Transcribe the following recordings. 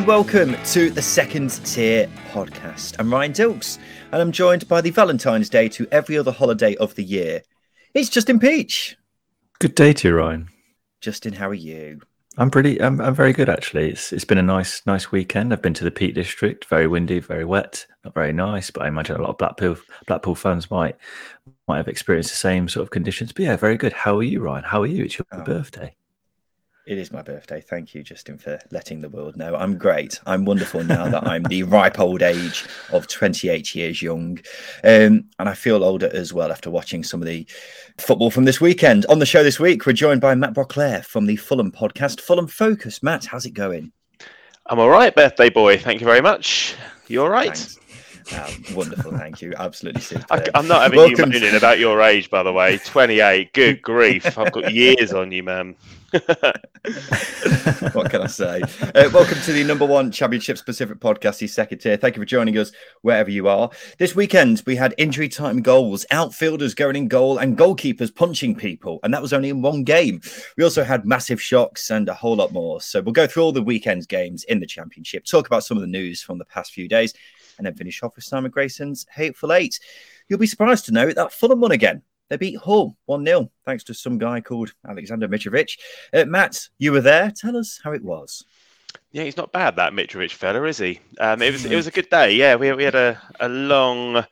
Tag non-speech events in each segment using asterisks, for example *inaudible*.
And welcome to the Second Tier podcast. I'm Ryan Dilks and I'm joined by the Valentine's Day to every other holiday of the year. It's Justin Peach. Good day to you, Ryan. Justin, how are you? I'm pretty. I'm, I'm very good actually. It's it's been a nice nice weekend. I've been to the Peak District. Very windy, very wet, not very nice. But I imagine a lot of Blackpool Blackpool fans might might have experienced the same sort of conditions. But yeah, very good. How are you, Ryan? How are you? It's your oh. birthday. It is my birthday. Thank you, Justin, for letting the world know. I'm great. I'm wonderful now that I'm the *laughs* ripe old age of 28 years young. Um, and I feel older as well after watching some of the football from this weekend. On the show this week, we're joined by Matt Broclair from the Fulham podcast, Fulham Focus. Matt, how's it going? I'm all right, birthday boy. Thank you very much. You all right? Thanks. Oh, wonderful, thank you. Absolutely super. *laughs* I, am not having Welcome. you mooning about your age, by the way. 28. Good grief. I've got years on you, man. *laughs* what can I say? Uh, welcome to the number one championship specific podcast, the second tier. Thank you for joining us wherever you are. This weekend, we had injury time goals, outfielders going in goal, and goalkeepers punching people. And that was only in one game. We also had massive shocks and a whole lot more. So we'll go through all the weekend's games in the championship, talk about some of the news from the past few days, and then finish off with Simon Grayson's Hateful Eight. You'll be surprised to know that Fulham won again. They beat Hull 1 0, thanks to some guy called Aleksandar Mitrovic. Uh, Matt, you were there. Tell us how it was. Yeah, he's not bad, that Mitrovic fella, is he? Um, it was it was a good day. Yeah, we, we had a, a long,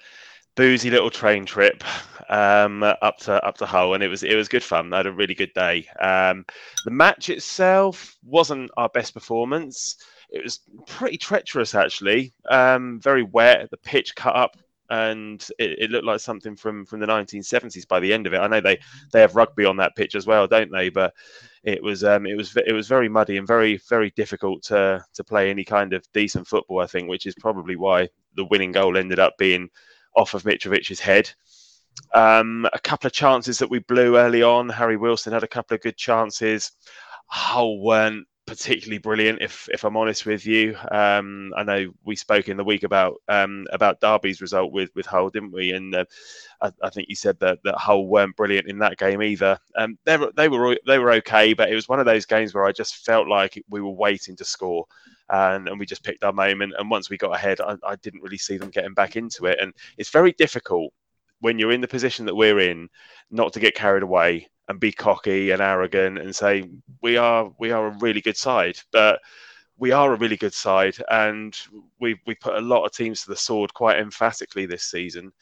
boozy little train trip um, up to up to Hull, and it was it was good fun. I had a really good day. Um, the match itself wasn't our best performance. It was pretty treacherous, actually. Um, very wet. The pitch cut up and it, it, looked like something from from the 1970s by the end of it. I know they they have rugby on that pitch as well, don't they? But it was um, it was it was very muddy and very very difficult to to play any kind of decent football. I think, which is probably why the winning goal ended up being off of Mitrovic's head. Um, a couple of chances that we blew early on. Harry Wilson had a couple of good chances. Hull weren't particularly brilliant. If if I'm honest with you, um, I know we spoke in the week about um, about Derby's result with with Hull, didn't we? And uh, I, I, think you said that that Hull weren't brilliant in that game either. Um, they were they were they were okay, but it was one of those games where I just felt like we were waiting to score. And, and we just picked our moment. And once we got ahead, I, I didn't really see them getting back into it. And it's very difficult when you're in the position that we're in not to get carried away and be cocky and arrogant and say we are we are a really good side, but we are a really good side, and we we put a lot of teams to the sword quite emphatically this season.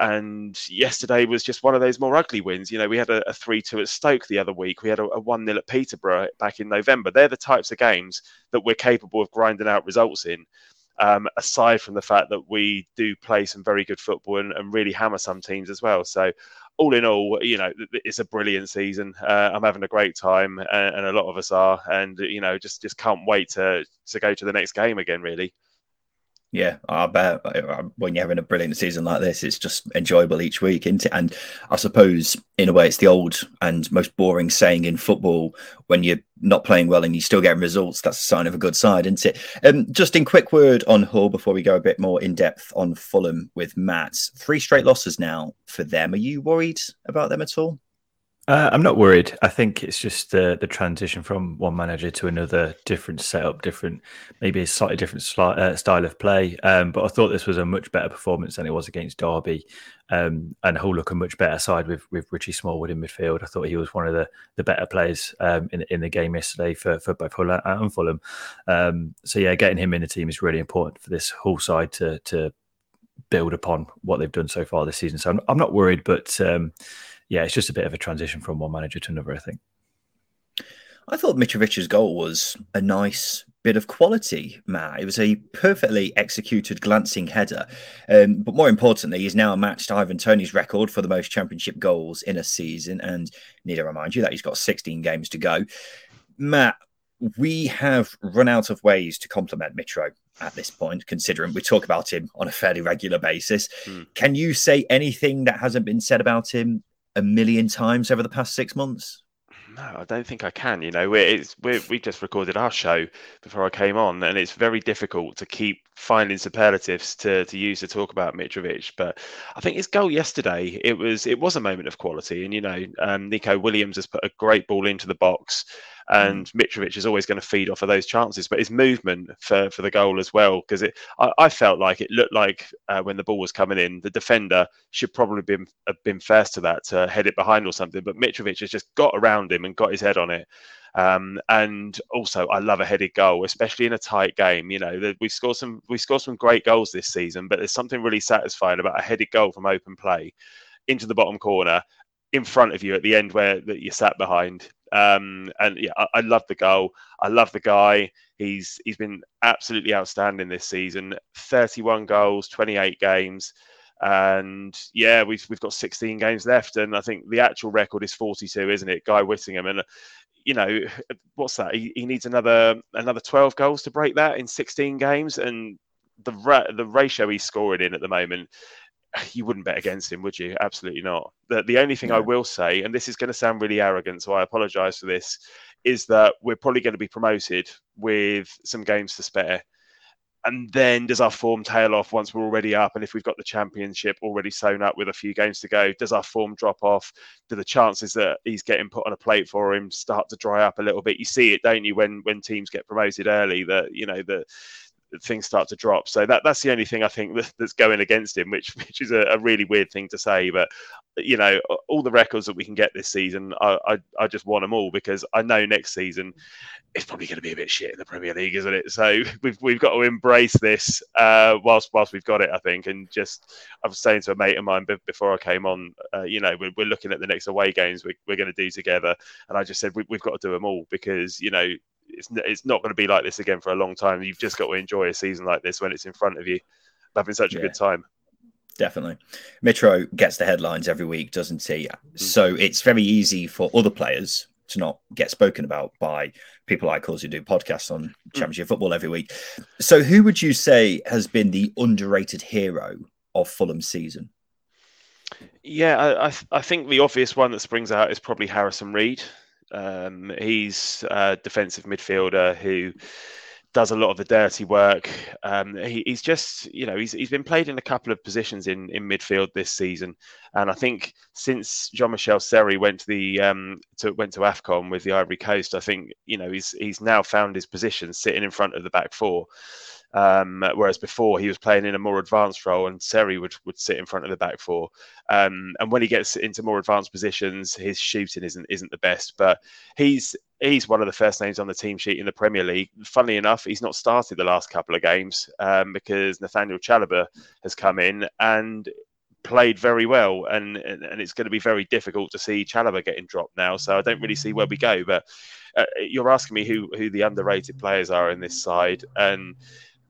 And yesterday was just one of those more ugly wins. You know, we had a, 3 2 at Stoke the other week. We had a 1 0 at Peterborough back in November. They're the types of games that we're capable of grinding out results in. Um, aside from the fact that we do play some very good football and, and, really hammer some teams as well. So all in all, you know, it's a brilliant season. Uh, I'm having a great time, and, and, a lot of us are, and you know, just just can't wait to to go to the next game again. Really. Yeah, I bet when you're having a brilliant season like this, it's just enjoyable each week, isn't it? And I suppose, in a way, it's the old and most boring saying in football: when you're not playing well and you're still getting results, that's a sign of a good side, isn't it? Um, just in quick word on Hull before we go a bit more in depth on Fulham with Matt. Three straight losses now for them. Are you worried about them at all? Uh, I'm not worried. I think it's just the the transition from one manager to another, different setup, different, maybe a slightly different sli- uh, style of play. Um, but I thought this was a much better performance than it was against Derby, um, and Hull look a much better side with with Richie Smallwood in midfield. I thought he was one of the, the better players um, in in the game yesterday for, for both Hull and Fulham. Um, so yeah, getting him in the team is really important for this Hull side to to build upon what they've done so far this season. So I'm, I'm not worried, but um, yeah, it's just a bit of a transition from one manager to another, I think. I thought Mitrovic's goal was a nice bit of quality, Matt. It was a perfectly executed glancing header. Um, but more importantly, he's now matched Ivan Toney's record for the most championship goals in a season. And need to remind you that he's got 16 games to go. Matt, we have run out of ways to compliment Mitro at this point, considering we talk about him on a fairly regular basis. Mm. Can you say anything that hasn't been said about him a million times over the past six months? No, I don't think I can. You know, it's we we just recorded our show before I came on, and it's very difficult to keep finding superlatives to to use to talk about Mitrovic. But I think his goal yesterday, it was it was a moment of quality, and you know, um, Neco Williams has put a great ball into the box. And mm. Mitrovic is always going to feed off of those chances. But his movement for, for the goal as well, because it I, I, felt like it looked like uh, when the ball was coming in, the defender should probably been have been first to that to head it behind or something. But Mitrovic has just got around him and got his head on it. Um, and also, I love a headed goal, especially in a tight game. You know, we scored some we scored some great goals this season, but there's something really satisfying about a headed goal from open play into the bottom corner in front of you at the end where that you sat behind. Um, and yeah, I, I, love the goal. I love the guy. He's he's been absolutely outstanding this season. 31 goals, 28 games. And yeah, we've we've got 16 games left, and I think the actual record is 42, isn't it? Guy Whittingham, and you know what's that? He, he needs another another 12 goals to break that in 16 games, and the ra- the ratio he's scoring in at the moment *laughs* you wouldn't bet against him, would you? Absolutely not. The, the only thing I will say, and this is going to sound really arrogant, so I apologise for this, is that we're probably going to be promoted with some games to spare. And then does our form tail off once we're already up? And if we've got the championship already sewn up with a few games to go, does our form drop off? Do the chances that he's getting put on a plate for him start to dry up a little bit? You see it, don't you, when when teams get promoted early? That you know the things start to drop. So that that's the only thing I think *laughs* that, that's going against him, which which is a, a, really weird thing to say. But you know, all the records that we can get this season, I I, I just want them all because I know next season it's probably going to be a bit shit in the Premier League, isn't it? So *laughs* we've we've got to embrace this uh, whilst whilst we've got it, I think. And just I was saying to a mate of mine before I came on, uh, you know, we're, we're looking at the next away games we're, we're going to do together, and I just said we, we've got to do them all because you know it's it's not going to be like this again for a long time. You've just got to enjoy a season like this when it's in front of you, having such a good time. Definitely, Mitro gets the headlines every week, doesn't he? Mm. So it's very easy for other players to not get spoken about by people like us who do podcasts on mm. Championship mm. football every week. So, who would you say has been the underrated hero of Fulham's season? Yeah, I, I think the obvious one that springs out is probably Harrison Reed. Um, he's a defensive midfielder who does a lot of the dirty work. Um, he, he's just, you know, he's, he's been played in a couple of positions in, in midfield this season, and I think since Jean Michel Seri went to the um, to, went to Afcon with the Ivory Coast, I think you know he's he's now found his position sitting in front of the back four. Um, whereas before he was playing in a more advanced role, and Seri would, would sit in front of the back four. Um, and when he gets into more advanced positions, his shooting isn't isn't the best. But he's he's one of the first names on the team sheet in the Premier League. Funnily enough, he's not started the last couple of games um, because Nathaniel Chalobah has come in and played very well, and, and, it's going to be very difficult to see Chalobah getting dropped now. So I don't really see where we go. But uh, you're asking me who who the underrated players are in this side, and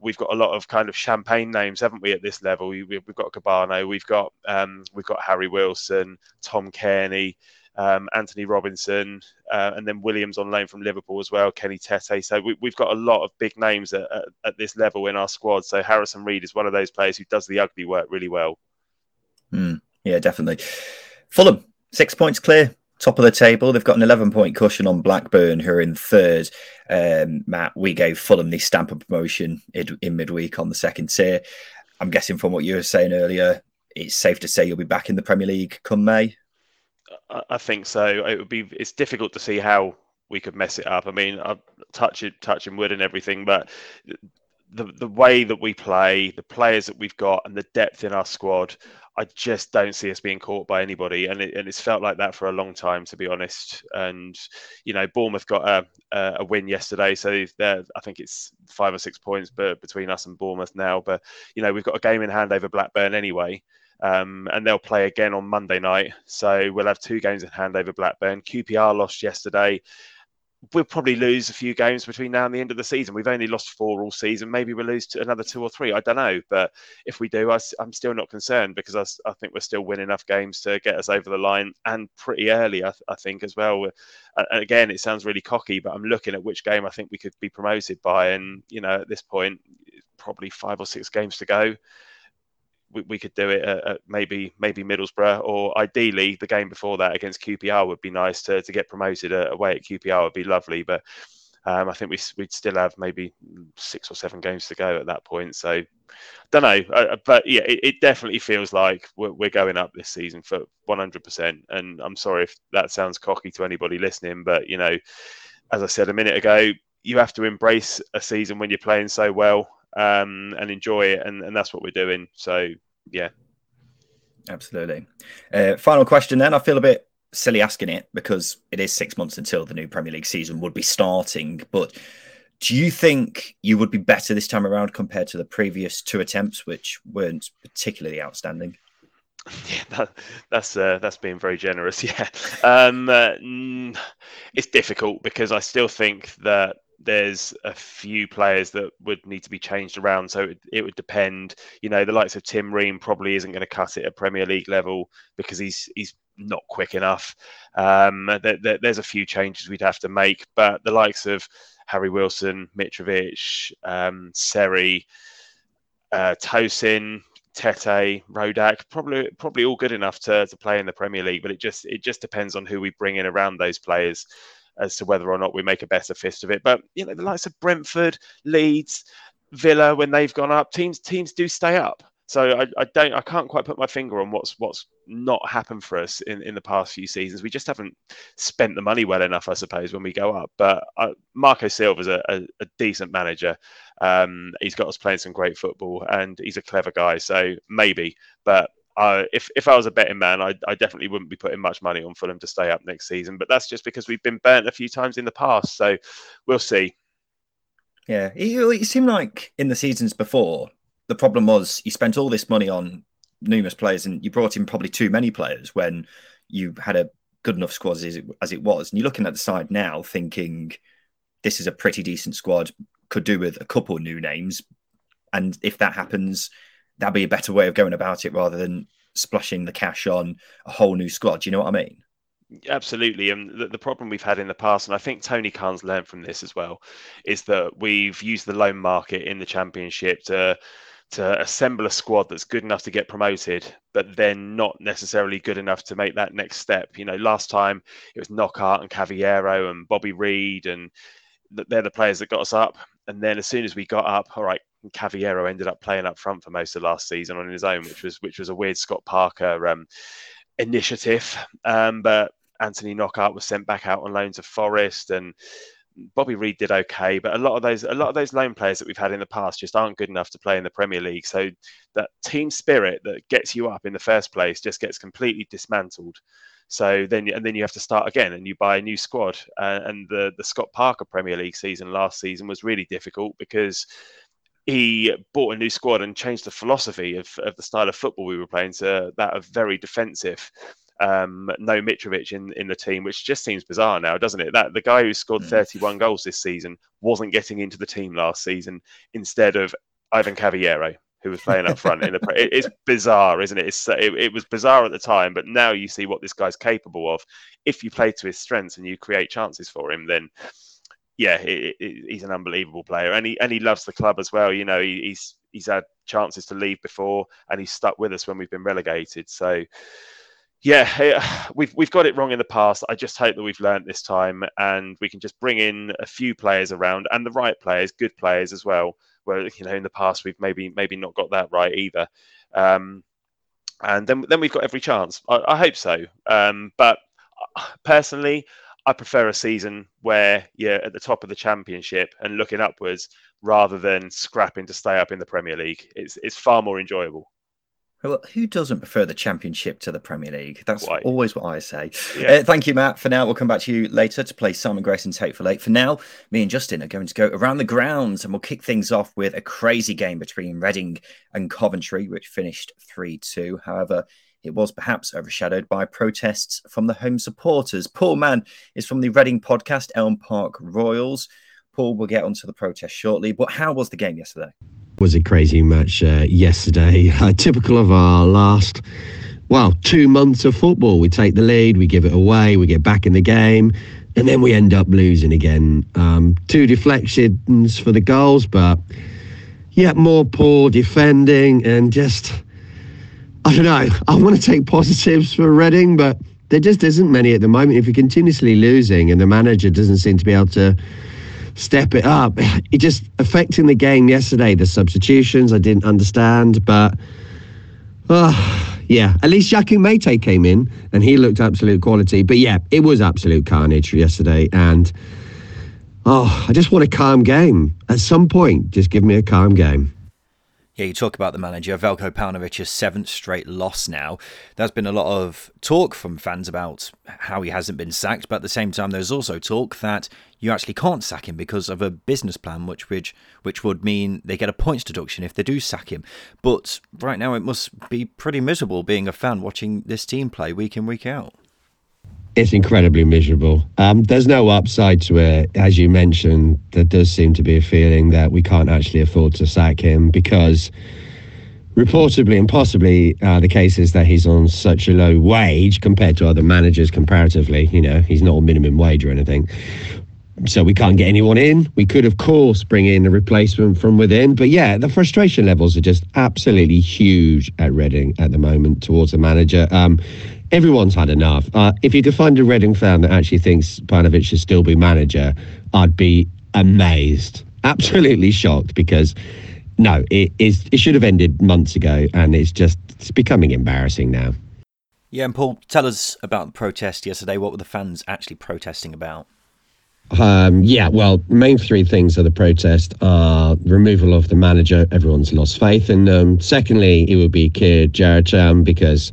we've got a lot of kind of champagne names, haven't we, at this level? We, have got Carvalho, we've got um, we've got Harry Wilson, Tom Cairney, um, Antonee Robinson, uh, and then Williams on loan from Liverpool as well, Kenny Tete. So we, have got a lot of big names at, at, at, this level in our squad. So Harrison Reed is one of those players who does the ugly work really well. Mm, yeah, definitely. Fulham, six points clear top of the table. They've got an 11 point cushion on Blackburn, who are in third. Um, Matt, we gave Fulham the stamp of promotion in, in midweek on the second tier. I'm guessing from what you were saying earlier, it's safe to say you'll be back in the Premier League come May. I think so. It would be. It's difficult to see how we could mess it up. I mean, I touch it, touching wood and everything, but the the way that we play, the players that we've got, and the depth in our squad, I just don't see us being caught by anybody, and it, and it's felt like that for a long time, to be honest. And you know, Bournemouth got a a, win yesterday, so I think it's five or six points, but between us and Bournemouth now. But you know, we've got a game in hand over Blackburn anyway. Um, and they'll play again on Monday night. So we'll have two games in hand over Blackburn. QPR lost yesterday we'll probably lose a few games between now and the end of the season. We've only lost four all season. Maybe we'll lose another two or three. I don't know. But if we do, I, am still not concerned because I, I, think we're still winning enough games to get us over the line and pretty early, I, I think, as well. And again, it sounds really cocky, but I'm looking at which game I think we could be promoted by. And, you know, at this point, probably five or six games to go we, we could do it at, at, maybe maybe Middlesbrough or ideally the game before that against QPR would be nice to, to get promoted uh, away at QPR would be lovely but um, I think we, would still have maybe six or seven games to go at that point so don't know uh, uh, but yeah it, it, definitely feels like we're, we're, going up this season for 100% and I'm sorry if that sounds cocky to anybody listening but you know as I said a minute ago, you have to embrace a season when you're playing so well um, and enjoy it, and, and that's what we're doing. So yeah, absolutely. Uh, final question then. I feel a bit silly asking it because it is six months until the new Premier League season would be starting, but. Do you think you would be better this time around compared to the previous two attempts, which weren't particularly outstanding? Yeah, *laughs* that, that's uh, that's being very generous. *laughs* Yeah, um, uh, it's difficult because I still think that there's a few players that would need to be changed around. So it, it would depend. You know, the likes of Tim Ream probably isn't going to cut it at Premier League level because he's he's not quick enough. Um, there, there, there's a few changes we'd have to make, but the likes of Harry Wilson, Mitrovic, um, Seri, uh, Tosin, Tete, Rodak, probably probably all good enough to, to play in the Premier League, but it just it just depends on who we bring in around those players as to whether or not we make a better fist of it. But you know, the likes of Brentford, Leeds, Villa, when they've gone up, teams teams do stay up. So I, I, don't I can't quite put my finger on what's what's not happened for us in, in the past few seasons. We just haven't spent the money well enough, I suppose, when we go up. But Marco Silva's a, a, a decent manager. Um, he's got us playing some great football, and he's a clever guy. So maybe, but if if I was a betting man, I, I, definitely wouldn't be putting much money on Fulham to stay up next season. But that's just because we've been burnt a few times in the past. So we'll see. Yeah, it, it seemed like in the seasons before the problem was you spent all this money on numerous players and you brought in probably too many players when you had a good enough squad as it, as it was. And you're looking at the side now thinking this is a pretty decent squad, could do with a couple new names. And if that happens, that'd be a better way of going about it rather than splashing the cash on a whole new squad. Do you know what I mean? Absolutely. And the, the, problem we've had in the past, and I think Tony Khan's learned from this as well, is that we've used the loan market in the championship to to assemble a squad that's good enough to get promoted, but then not necessarily good enough to make that next step. You know, last time it was Knockaert and Cavaleiro and Bobby Reid, and they're the players that got us up. And then as soon as we got up, all right, Cavaleiro ended up playing up front for most of last season on his own, which was which was a weird Scott Parker um, initiative. Um, but Anthony Knockaert was sent back out on loan to Forest, and Bobby Reid did okay, but a lot of those a lot of those loan players that we've had in the past just aren't good enough to play in the Premier League. So that team spirit that gets you up in the first place just gets completely dismantled. So then and then you have to start again and you buy a new squad. Uh, and the the Scott Parker Premier League season last season was really difficult because he bought a new squad and changed the philosophy of, of the style of football we were playing to that of very defensive um, no Mitrovic in, in the team, which just seems bizarre now, doesn't it? That the guy who scored mm. 31 goals this season wasn't getting into the team last season instead of Ivan Cavaleiro, who was playing up front. in the, it, it's bizarre, isn't it? It's, it? It was bizarre at the time, but now you see what this guy's capable of. If you play to his strengths and you create chances for him, then yeah, he's an unbelievable player, and he and he loves the club as well. You know, he, he's he's had chances to leave before, and he's stuck with us when we've been relegated. So yeah, *sighs* we've we've got it wrong in the past. I just hope that we've learned this time, and we can just bring in a few players around and the right players, good players as well. Where you know in the past we've maybe maybe not got that right either, um, and then then we've got every chance. I, I hope so. Um, but uh, personally, I prefer a season where you're at the top of the championship and looking upwards rather than scrapping to stay up in the Premier League. It's it's far more enjoyable. Well, who doesn't prefer the Championship to the Premier League? That's Why? always what I say. Yeah. Uh, thank you, Matt. For now, we'll come back to you later to play Simon Grayson's for Late. For now, me and Justin are going to go around the grounds and we'll kick things off with a crazy game between Reading and Coventry, which finished 3 2. However, it was perhaps overshadowed by protests from the home supporters. Paul Mann is from the Reading podcast, Elm Park Royals. Paul will get onto the protest shortly, but how was the game yesterday? was a crazy match uh, yesterday. *laughs* Uh, typical of our last, well, two months of football. We take the lead, we give it away, we get back in the game, and then we end up losing again. Um, two deflections for the goals, but yet more poor defending and just, I don't know. I want to take positives for Reading, but there just isn't many at the moment. If you're continuously losing and the manager doesn't seem to be able to step it up. It just affecting the game yesterday. The substitutions I didn't understand, but uh, yeah, at least Yakou Meite came in and he looked absolute quality. But yeah, it was absolute carnage yesterday, and oh, I just want a calm game. At some point, just give me a calm game. Yeah, you talk about the manager, Veljko Paunovic's seventh straight loss now. There's been a lot of talk from fans about how he hasn't been sacked, but at the same time, there's also talk that you actually can't sack him because of a business plan, which which which would mean they get a points deduction if they do sack him. But right now, it must be pretty miserable being a fan watching this team play week in week out. It's incredibly miserable. Um, there's no upside to it. As you mentioned, there does seem to be a feeling that we can't actually afford to sack him because reportedly and possibly uh, the case is that he's on such a low wage compared to other managers comparatively. You know, he's not on minimum wage or anything. So we can't get anyone in. We could, of course, bring in a replacement from within. But yeah, the frustration levels are just absolutely huge at Reading at the moment towards the manager. Um, everyone's had enough. Uh, if you could find a Reading fan that actually thinks Paunovic should still be manager, I'd be amazed, absolutely shocked because no, it is. It should have ended months ago, and it's just it's becoming embarrassing now. Yeah, and Paul, tell us about the protest yesterday. What were the fans actually protesting about? Um, yeah, well, main three things of the protest are removal of the manager. Everyone's lost faith in them. Secondly, it would be Kia Joorabchian because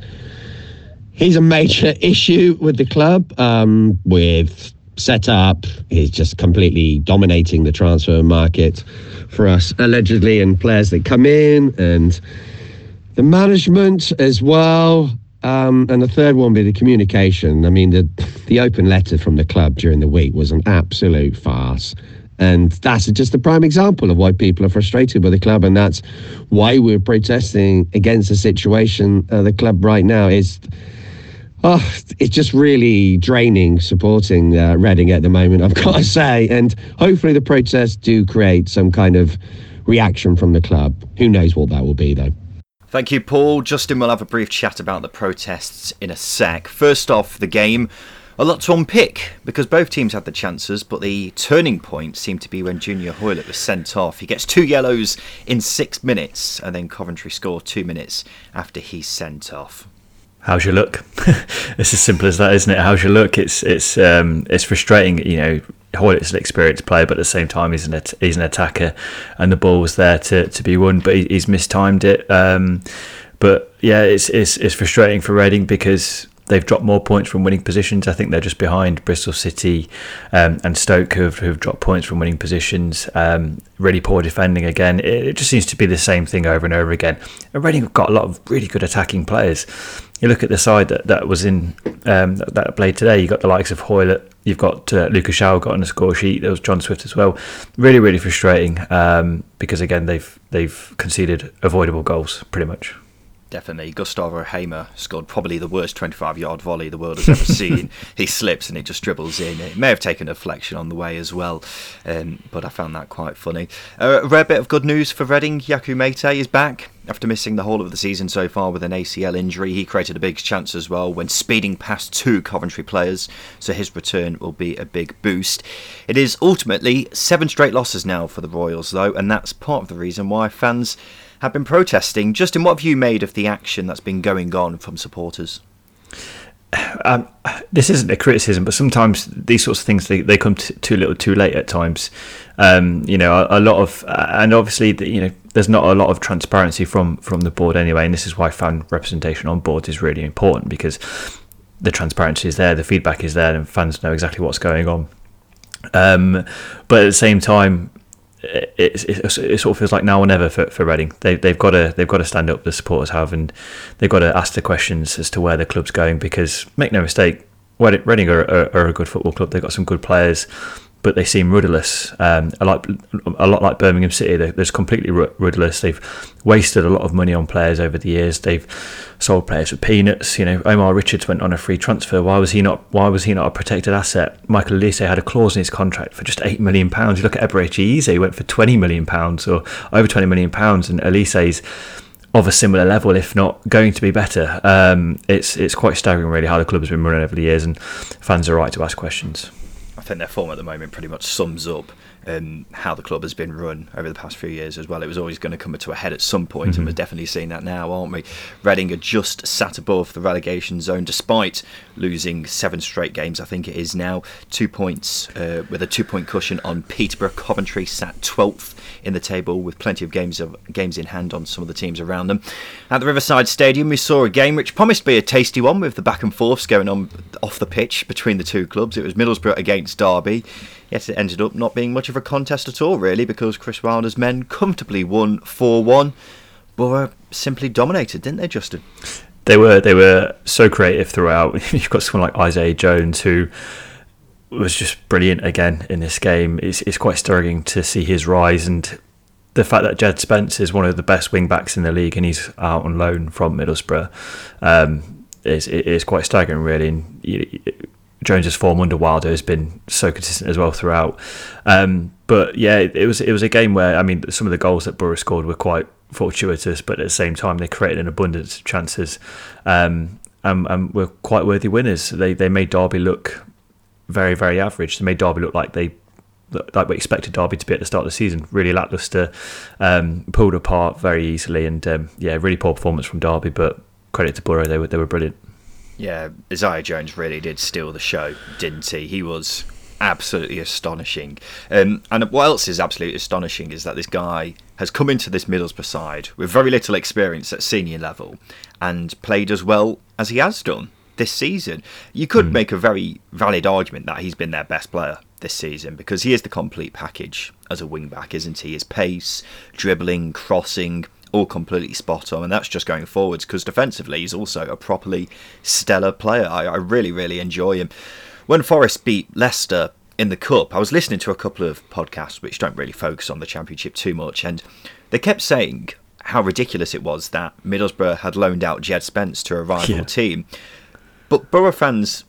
he's a major issue with the club. Um, with setup, he's just completely dominating the transfer market for us, allegedly, and players that come in and the management as well. Um, and the third one be the communication. I mean, the the open letter from the club during the week was an absolute farce. And that's just a prime example of why people are frustrated with the club. And that's why we're protesting against the situation of the club right now. Is oh, it's just really draining supporting uh, Reading at the moment, I've *laughs* got to say. And hopefully the protests do create some kind of reaction from the club. Who knows what that will be, though. Thank you, Paul. Justin will have a brief chat about the protests in a sec. First off, the game. A lot to unpick because both teams had the chances, but the turning point seemed to be when Junior Hoilett was sent off. He gets two yellows in six minutes, and then Coventry score two minutes after he's sent off. How's your look? *laughs* it's as simple as that, isn't it? How's your look? It's it's um, it's frustrating. You know, Hoilett's an experienced player, but at the same time, he's an he's an attacker, and the ball was there to, to be won, but he, he's mistimed it. Um, but yeah, it's, it's it's frustrating for Reading because they've dropped more points from winning positions. I think they're just behind Bristol City um, and Stoke, who've, who've dropped points from winning positions. Um, really poor defending again. It, it, just seems to be the same thing over and over again. And Reading have got a lot of really good attacking players. You look at the side that, that was in um, that, that played today. You got the likes of Hoilett. You've got uh, Lucas João got on the score sheet. There was John Swift as well. Really, really frustrating um, because again they've they've conceded avoidable goals pretty much. Definitely. Gustavo Hamer scored probably the worst 25 yard volley the world has ever *laughs* seen. he slips and it just dribbles in. It may have taken a flexion on the way as well, um, but I found that quite funny. Uh, a rare bit of good news for Reading Yakou Meite is back. After missing the whole of the season so far with an ACL injury, he created a big chance as well when speeding past two Coventry players, so his return will be a big boost. It is ultimately seven straight losses now for the Royals, though, and that's part of the reason why fans have been protesting. Justin, what have you made of the action that's been going on from supporters? Um, this isn't a criticism, but sometimes these sorts of things they, they come t- too little, too late at times. Um, you know, a, a, lot of, uh, and obviously, the, you know, there's not a lot of transparency from from the board anyway, and this is why fan representation on boards is really important because the transparency is there, the feedback is there, and fans know exactly what's going on. Um, but at the same time, it, it, it, sort of feels like now or never for, for Reading. They, they've got to they've got to stand up. The supporters have, and they've got to ask the questions as to where the club's going. Because make no mistake, Reading are, are, are a good football club. They've got some good players but they seem rudderless. Um, a lot, a lot like Birmingham City, they're, they're completely rudderless. They've wasted a lot of money on players over the years. They've sold players for peanuts. You know, Omar Richards went on a free transfer. Why was he not? Why was he not a protected asset? Michael Olise had a clause in his contract for just eight million pounds. You look at Eberechi Eze, he went for twenty million pounds or over twenty million pounds, and Olise's of a similar level, if not going to be better. Um, it's it's quite staggering, really, how the club has been running over the years, and fans are right to ask questions. Their form at the moment pretty much sums up um, how the club has been run over the past few years as well. It was always going to come to a head at some point, mm-hmm. and we're definitely seeing that now, aren't we? Reading are just sat above the relegation zone despite losing seven straight games, I think it is now. Two points uh, with a two point cushion on Peterborough. Coventry sat 12th in the table with plenty of games of games in hand on some of the teams around them. At the Riverside Stadium, we saw a game which promised to be a tasty one with the back and forths going on off the pitch between the two clubs. It was Middlesbrough against Derby. Yet it ended up not being much of a contest at all, really, because Chris Wilder's men comfortably won 4 1. Boro simply dominated, didn't they, Justin? They were they were so creative throughout. *laughs* You've got someone like Isaiah Jones who was just brilliant again in this game. It's it's quite stirring to see his rise and the fact that Jed Spence is one of the best wing backs in the league and he's out on loan from Middlesbrough um, is is quite staggering really. And Jones's form under Wilder has been so consistent as well throughout. Um, but yeah, it was it was a game where I mean some of the goals that Boro scored were quite fortuitous, but at the same time they created an abundance of chances, um, and, and were quite worthy winners. They they made Derby look very very average. They made Derby look like they like we expected Derby to be at the start of the season, really lackluster, um, pulled apart very easily, and um, yeah, really poor performance from Derby. But credit to Boro, they were they were brilliant. Yeah, Isaiah Jones really did steal the show, didn't he? He was absolutely astonishing. Um, and what else is absolutely astonishing is that this guy has come into this Middlesbrough side with very little experience at senior level and played as well as he has done this season. You could mm. make a very valid argument that he's been their best player this season because he is the complete package as a wing back, isn't he? His pace, dribbling, crossing, all completely spot on, and that's just going forwards because defensively he's also a properly stellar player. I, I really, really enjoy him. When Forest beat Leicester in the cup, I was listening to a couple of podcasts which don't really focus on the championship too much, and they kept saying how ridiculous it was that Middlesbrough had loaned out Jed Spence to a rival yeah. team. But Boro fans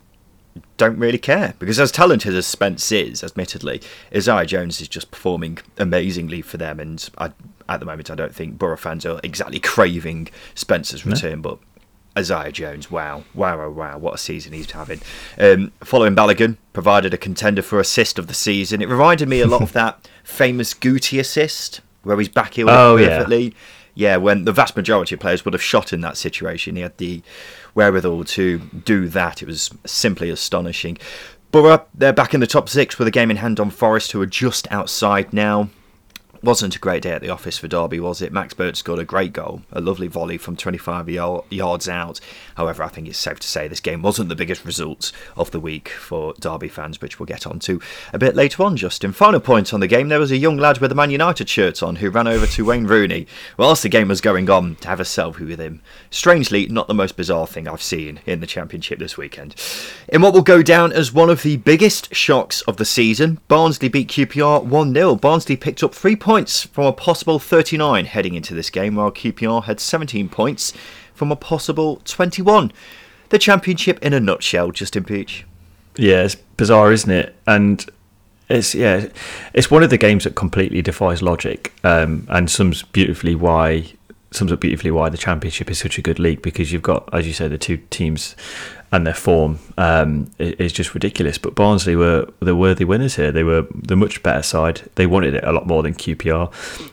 don't really care because as talented as Spence is, admittedly, Isaiah Jones is just performing amazingly for them, and I at the moment, I don't think Boro fans are exactly craving Spencer's return, no. but Isaiah Jones, wow, wow, wow, wow, what a season he's having. Um, Folarin Balogun, provided a contender for assist of the season. It reminded me a lot of *laughs* that famous Guti assist where he's back here oh, perfectly. Yeah. yeah, when the vast majority of players would have shot in that situation, he had the wherewithal to do that. It was simply astonishing. Boro, they're back in the top six with a game in hand on Forest, who are just outside now wasn't a great day at the office for Derby, was it? Max Bird scored a great goal, a lovely volley from 25 yards out. However, I think it's safe to say this game wasn't the biggest result of the week for Derby fans, which we'll get on to a bit later on, Justin. Final point on the game there was a young lad with a Man United shirt on who ran over to Wayne Rooney whilst the game was going on to have a selfie with him. Strangely, not the most bizarre thing I've seen in the Championship this weekend. In what will go down as one of the biggest shocks of the season, Barnsley beat QPR 1 0. Barnsley picked up three points points from a possible 39 heading into this game, while QPR had 17 points from a possible 21. The championship in a nutshell, Justin Peach. Yeah, it's bizarre, isn't it? And it's yeah, it's one of the games that completely defies logic, um, and sums beautifully why sums up beautifully why the championship is such a good league because you've got, as you say, the two teams and their form um, is just ridiculous. But Barnsley were the worthy winners here. They were the much better side. They wanted it a lot more than QPR.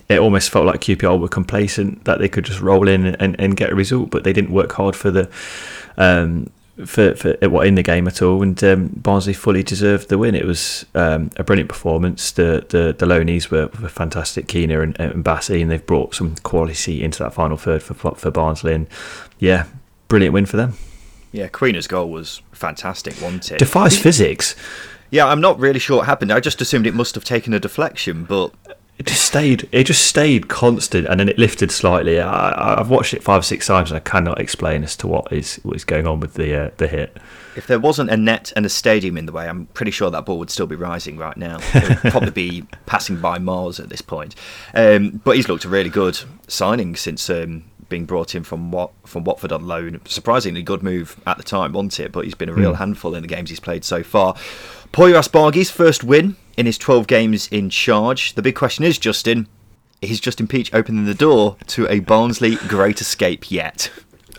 It almost felt like QPR were complacent that they could just roll in and, and get a result, but they didn't work hard for the um, for for what in the game at all. And um, Barnsley fully deserved the win. It was um, a brilliant performance. The the the loanies were, were fantastic, Quina and, and Bassi, and they've brought some quality into that final third for for Barnsley. And yeah, brilliant win for them. Yeah, Quina's goal was fantastic, wasn't it? Defies physics. Yeah, I'm not really sure what happened. I just assumed it must have taken a deflection, but it just stayed. It just stayed constant, and then it lifted slightly. I, have watched it five, six times, and I cannot explain as to what is what is going on with the uh, the hit. If there wasn't a net and a stadium in the way, I'm pretty sure that ball would still be rising right now. It would *laughs* probably be passing by Mars at this point. Um, but he's looked a really good signing since um, being brought in from what from Watford on loan. Surprisingly good move at the time, wasn't it? But he's been a real mm. handful in the games he's played so far. Poya Asbaghi's first win in his 12 games in charge. The big question is, Justin, is Justin Peach opening the door to a Barnsley great escape yet?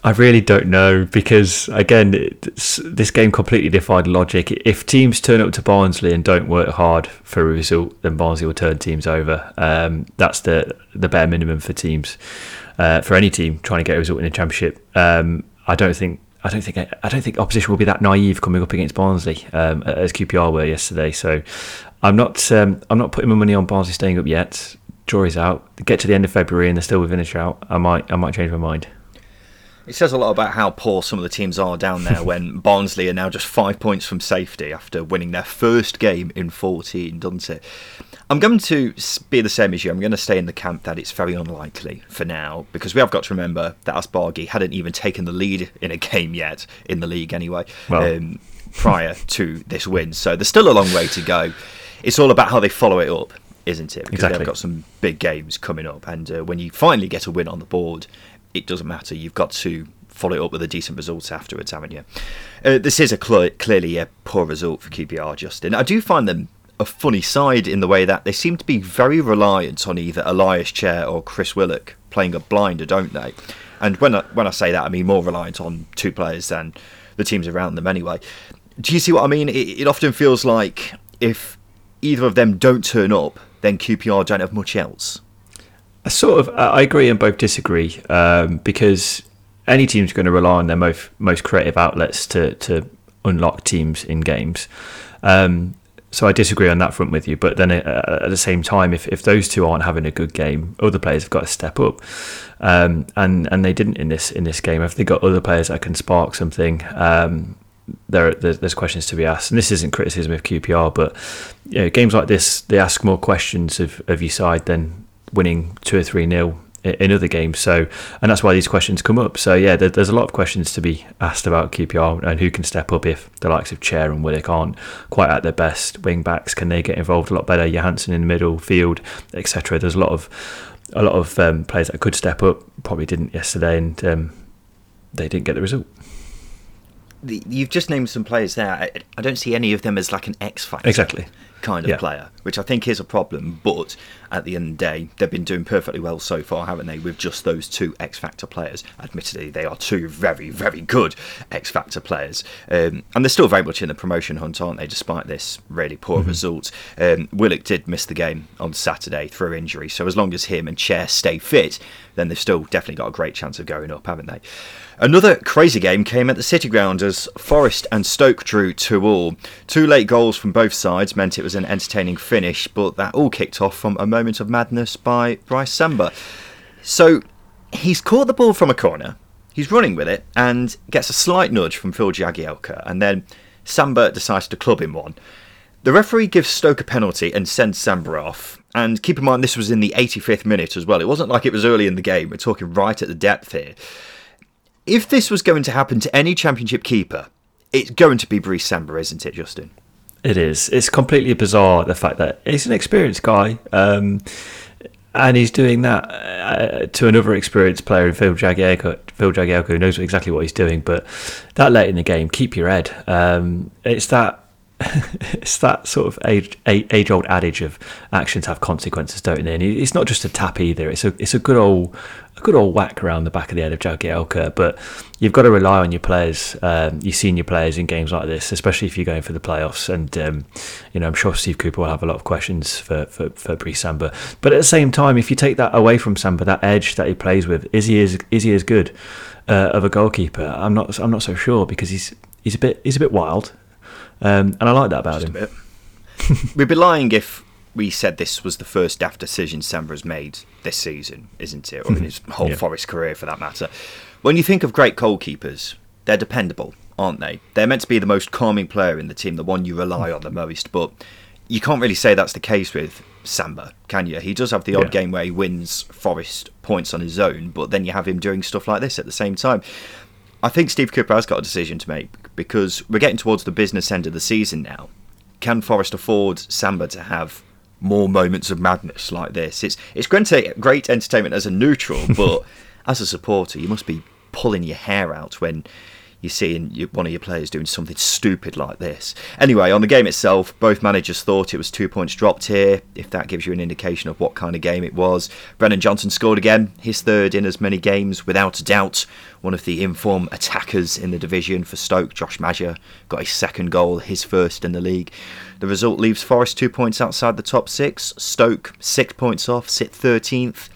I really don't know because again, this game completely defied logic. If teams turn up to Barnsley and don't work hard for a result, then Barnsley will turn teams over. Um, that's the the bare minimum for teams, uh, for any team trying to get a result in a championship. Um, I don't think. I don't think I don't think opposition will be that naive coming up against Barnsley um, as QPR were yesterday. So I'm not um, I'm not putting my money on Barnsley staying up yet. Jury's out. Get to the end of February and they're still within a shout. I might I might change my mind. It says a lot about how poor some of the teams are down there when *laughs* Barnsley are now just five points from safety after winning their first game in 14, doesn't it? I'm going to be the same as you. I'm going to stay in the camp that it's very unlikely for now because we have got to remember that Asbaghi hadn't even taken the lead in a game yet, in the league anyway, well. um, prior to this win. So there's still a long way to go. It's all about how they follow it up isn't it? Because exactly. they've got some big games coming up, and uh, when you finally get a win on the board, it doesn't matter. You've got to follow it up with a decent result afterwards, haven't you? Uh, this is a cl- clearly a poor result for QPR, Justin. I do find them a funny side in the way that they seem to be very reliant on either Ilias Chair or Chris Willock playing a blinder, don't they? And when I, when I say that, I mean more reliant on two players than the teams around them anyway. Do you see what I mean? It, it often feels like if either of them don't turn up, then QPR don't have much else. I sort of I agree and both disagree um, because any team's going to rely on their most most creative outlets to to unlock teams in games. Um, so I disagree on that front with you. But then uh, at the same time, if, if those two aren't having a good game, other players have got to step up, um, and and they didn't in this in this game. If they got other players that can spark something, um, there there's questions to be asked. And this isn't criticism of QPR, but you know, games like this they ask more questions of, of your side than winning two or three nil in other games. So, and that's why these questions come up. So, yeah, there, there's a lot of questions to be asked about QPR and who can step up if the likes of Chair and Willock aren't quite at their best. Wing backs can they get involved a lot better? Johansen in the middle, field, etc. There's a lot of a lot of um, players that could step up. Probably didn't yesterday, and um, they didn't get the result you've just named some players there. I, I, don't see any of them as like an X factor. Exactly kind of yeah. player, which I think is a problem. But at the end of the day, they've been doing perfectly well so far, haven't they, with just those two X Factor players? Admittedly, they are two very, very good X Factor players. Um, and they're still very much in the promotion hunt, aren't they, despite this really poor mm-hmm. result? Um, Willock did miss the game on Saturday through injury, so as long as him and Chair stay fit, then they've still definitely got a great chance of going up, haven't they? Another crazy game came at the City Ground as Forest and Stoke drew 2 all. Two late goals from both sides meant it was an entertaining finish, but that all kicked off from a moment of madness by Brice Samba. So he's caught the ball from a corner, he's running with it, and gets a slight nudge from Phil Jagielka, and then Samba decides to club him one. The referee gives Stoke a penalty and sends Samba off. And keep in mind, this was in the 85th minute as well. It wasn't like it was early in the game. We're talking right at the depth here if this was going to happen to any championship keeper, it's going to be Brice Samba, isn't it, Justin? It is. It's completely bizarre the fact that he's an experienced guy, um, and he's doing that uh, to another experienced player in Phil Jagielka, Phil Jagielka, who knows exactly what he's doing. But that late in the game, keep your head. Um, it's that. *laughs* it's that sort of age, age old adage of actions have consequences, don't they? And it's not just a tap either. It's a it's a good old a good old whack around the back of the head of Jagielka, but you've got to rely on your players, um, your senior players in games like this, especially if you're going for the playoffs. And um, you know, I'm sure Steve Cooper will have a lot of questions for for, for Brice Samba. But at the same time, if you take that away from Samba, that edge that he plays with, is he as is he as good uh, of a goalkeeper? I'm not I'm not so sure because he's he's a bit he's a bit wild, um, and I like that about Just him. *laughs* We'd be lying if we said this was the first daft decision Samba has made this season, isn't it? Or in his whole yeah. Forest career, for that matter. When you think of great goalkeepers, they're dependable, aren't they? They're meant to be the most calming player in the team, the one you rely on the most. But you can't really say that's the case with Samba, can you? He does have the odd yeah. game where he wins Forest points on his own, but then you have him doing stuff like this at the same time. I think Steve Cooper has got a decision to make because we're getting towards the business end of the season now. Can Forest afford Samba to have more moments of madness like this. It's it's great, great entertainment as a neutral, *laughs* but as a supporter, you must be pulling your hair out when you're seeing one of your players doing something stupid like this. Anyway, on the game itself, both managers thought it was two points dropped here, if that gives you an indication of what kind of game it was. Brennan Johnson scored again, his third in as many games, without a doubt. One of the inform attackers in the division for Stoke, Josh Maja, got his second goal, his first in the league. The result leaves Forest two points outside the top six, Stoke six points off, sit 13th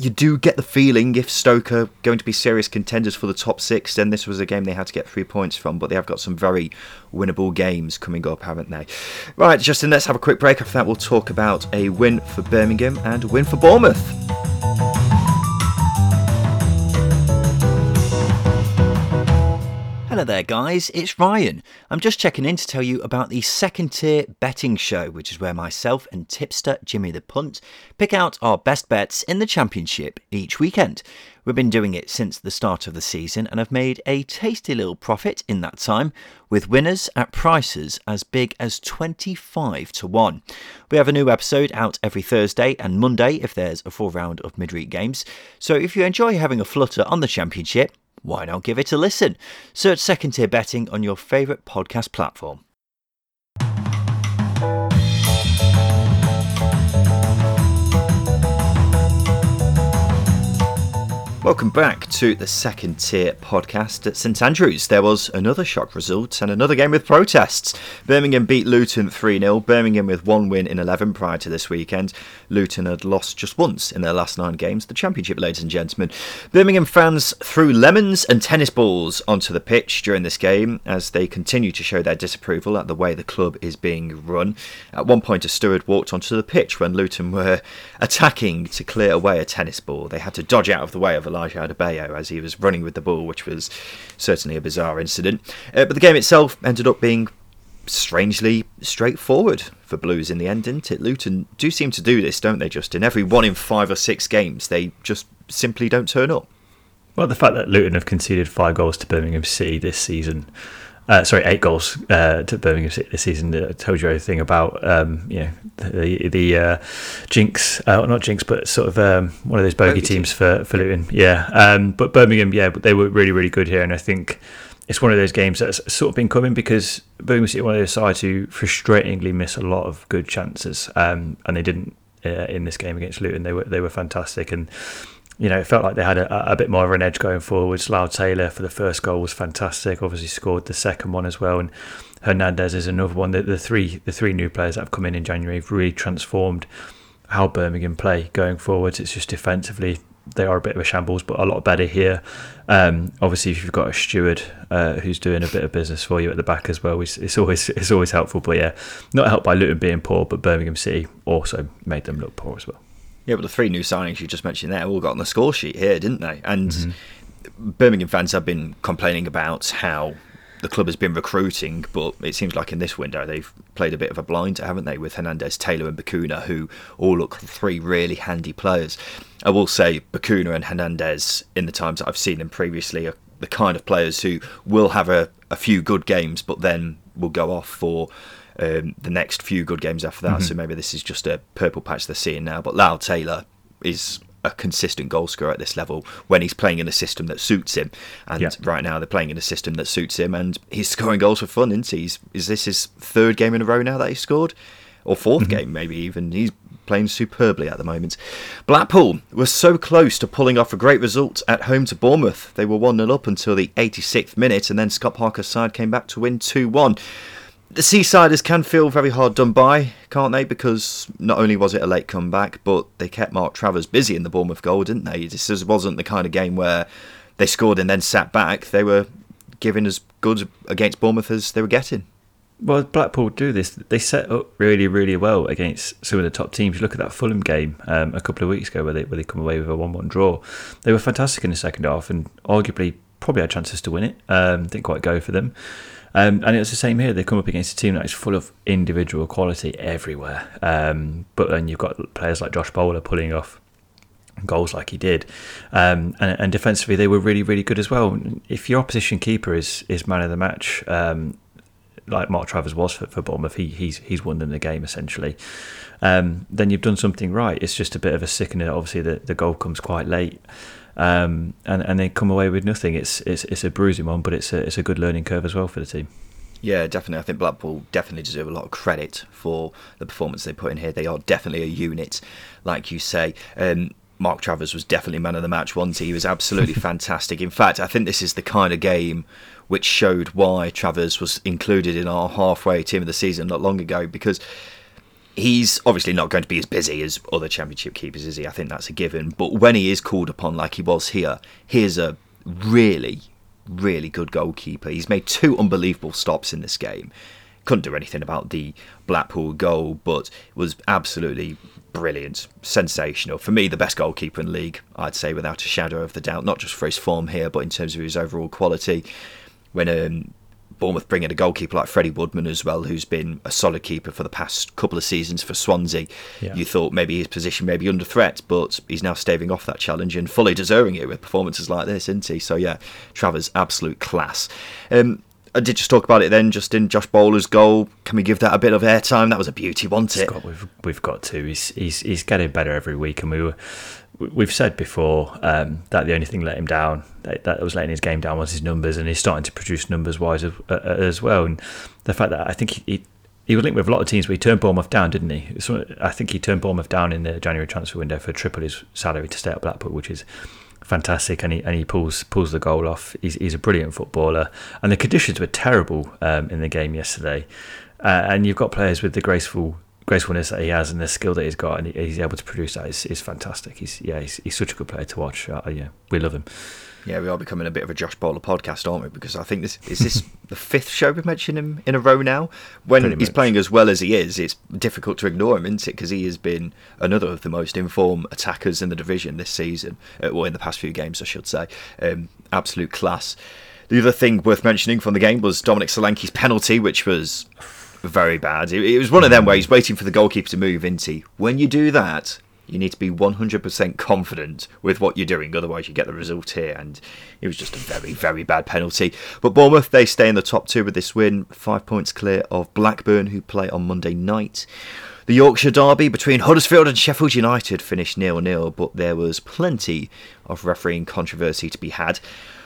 you do get the feeling if Stoke are going to be serious contenders for the top six, then this was a game they had to get three points from. But they have got some very winnable games coming up, haven't they? Right, Justin, let's have a quick break. After that, we'll talk about a win for Birmingham and a win for Bournemouth. Hello there, guys. It's Ryan. I'm just checking in to tell you about the second tier betting show, which is where myself and tipster Jimmy the Punt pick out our best bets in the championship each weekend. We've been doing it since the start of the season and have made a tasty little profit in that time, with winners at prices as big as 25 to 1. We have a new episode out every Thursday and Monday if there's a full round of midweek games. So if you enjoy having a flutter on the championship, why not give it a listen? Search Second Tier Betting on your favourite podcast platform. Welcome back to the second tier podcast at St Andrews. There was another shock result and another game with protests. Birmingham beat Luton 3 0. Birmingham with one win in 11 prior to this weekend. Luton had lost just once in their last nine games. The Championship, ladies and gentlemen. Birmingham fans threw lemons and tennis balls onto the pitch during this game as they continue to show their disapproval at the way the club is being run. At one point, a steward walked onto the pitch when Luton were attacking to clear away a tennis ball. They had to dodge out of the way of Elijah Adebayo as he was running with the ball, which was certainly a bizarre incident. Uh, but the game itself ended up being strangely straightforward for Blues in the end, didn't it? Luton do seem to do this, don't they, Justin? Every one in five or six games, they just simply don't turn up. Well, the fact that Luton have conceded five goals to Birmingham City this season uh, sorry, eight goals uh, to Birmingham City this season. That told you everything about um, you know the the uh, jinx, uh, not jinx, but sort of um, one of those bogey, teams for for Luton. Yeah, um, but Birmingham, yeah, but they were really really good here, and I think it's one of those games that's sort of been coming because Birmingham City one of those sides who frustratingly miss a lot of good chances, um, and they didn't uh, in this game against Luton. They were they were fantastic and you know, it felt like they had a, a bit more of an edge going forwards. Lyle Taylor for the first goal was fantastic. Obviously scored the second one as well, and Hernandez is another one. The, the three the three new players that have come in in January have really transformed how Birmingham play going forwards. It's just defensively they are a bit of a shambles, but a lot better here. Um, obviously, if you've got a steward uh, who's doing a bit of business for you at the back as well, it's, it's, always it's always helpful. But yeah, not helped by Luton being poor, but Birmingham City also made them look poor as well. Yeah, but the three new signings you just mentioned there all got on the score sheet here, didn't they? And mm-hmm. Birmingham fans have been complaining about how the club has been recruiting, but it seems like in this window they've played a bit of a blind, haven't they, with Hernandez, Taylor, and Bacuna, who all look three really handy players. I will say Bacuna and Hernandez, in the times that I've seen them previously, are the kind of players who will have a, a few good games, but then will go off for um, the next few good games after that. Mm-hmm. So maybe this is just a purple patch they're seeing now. But Lyle Taylor is a consistent goal scorer at this level when he's playing in a system that suits him. And yeah. right now they're playing in a system that suits him, and he's scoring goals for fun, isn't he? He's, is this his third game in a row now that he scored, or 4th mm-hmm. game maybe even? He's playing superbly at the moment. Blackpool were so close to pulling off a great result at home to Bournemouth. They were 1 0 up until the 86th minute, and then Scott Parker's side came back to win 2 1 the Seasiders can feel very hard done by, can't they? Because not only was it a late comeback, but they kept Mark Travers busy in the Bournemouth goal, didn't they? This wasn't the kind of game where they scored and then sat back. They were giving as good against Bournemouth as they were getting. Well, Blackpool do this. They set up really, really well against some of the top teams. Look at that Fulham game um, a couple of weeks ago where they where they come away with a one-one draw. They were fantastic in the second half and arguably probably had chances to win it. Um, didn't quite go for them. Um, and it's the same here. They come up against a team that is full of individual quality everywhere. Um, but then you've got players like Josh Bowler pulling off goals like he did, um, and, and, defensively they were really really good as well. If your opposition keeper is is man of the match, um, like Mark Travers was for, for Bournemouth. He, he's he's won them the game essentially. Um, then you've done something right. It's just a bit of a sickener. Obviously, the, the goal comes quite late, um, and and they come away with nothing. It's it's it's a bruising one, but it's a it's a good learning curve as well for the team. Yeah, definitely. I think Blackpool definitely deserve a lot of credit for the performance they put in here. They are definitely a unit, like you say. Um, Mark Travers was definitely man of the match once. He was absolutely *laughs* fantastic. In fact, I think this is the kind of game which showed why Travers was included in our halfway team of the season not long ago because he's obviously not going to be as busy as other championship keepers, is he? I think that's a given. But when he is called upon like he was here, here's a really really good goalkeeper. He's made two unbelievable stops in this game. Couldn't do anything about the Blackpool goal, but was absolutely brilliant, sensational. For me, the best goalkeeper in the league, I'd say, without a shadow of the doubt. Not just for his form here, but in terms of his overall quality. When um, Bournemouth bring in a goalkeeper like Freddie Woodman as well, who's been a solid keeper for the past couple of seasons for Swansea. Yeah. You thought maybe his position may be under threat, but he's now staving off that challenge and fully deserving it with performances like this, isn't he? So yeah, Travers absolute class. Um, I did just talk about it then, just in Josh Bowler's goal. Can we give that a bit of airtime? That was a beauty, wasn't it? Got, we've, we've got to. He's, he's, he's getting better every week, and we were we've said before um, that the only thing let him down, that, that, was letting his game down, was his numbers, and he's starting to produce numbers wise as, uh, as well. And the fact that I think he, he, he was linked with a lot of teams, but he turned Bournemouth down, didn't he? So I think he turned Bournemouth down in the January transfer window for triple his salary to stay at Blackpool, which is fantastic. And he and he pulls pulls the goal off. He's, he's a brilliant footballer, and the conditions were terrible um, in the game yesterday. Uh, and you've got players with the graceful gracefulness that he has and the skill that he's got, and he's able to produce that is, is fantastic. He's yeah, he's, he's such a good player to watch. Uh, yeah, we love him. Yeah, we are becoming a bit of a Josh Bowler podcast, aren't we? Because I think this is this *laughs* the fifth show we've mentioned him in a row now. When Pretty he's much. playing as well as he is, it's difficult to ignore him, isn't it? Because he has been another of the most informed attackers in the division this season, uh, or in the past few games, I should say. Um, absolute class. The other thing worth mentioning from the game was Dominic Solanke's penalty, which was very bad. It, it, was one of them where he's waiting for the goalkeeper to move into. When you do that, you need to be 100% confident with what you're doing, otherwise you get the result here. And it was just a very, very bad penalty. But Bournemouth, they stay in the top two with this win, five points clear of Blackburn, who play on Monday night. The Yorkshire derby between Huddersfield and Sheffield United finished nil-nil, but there was plenty of refereeing controversy to be had.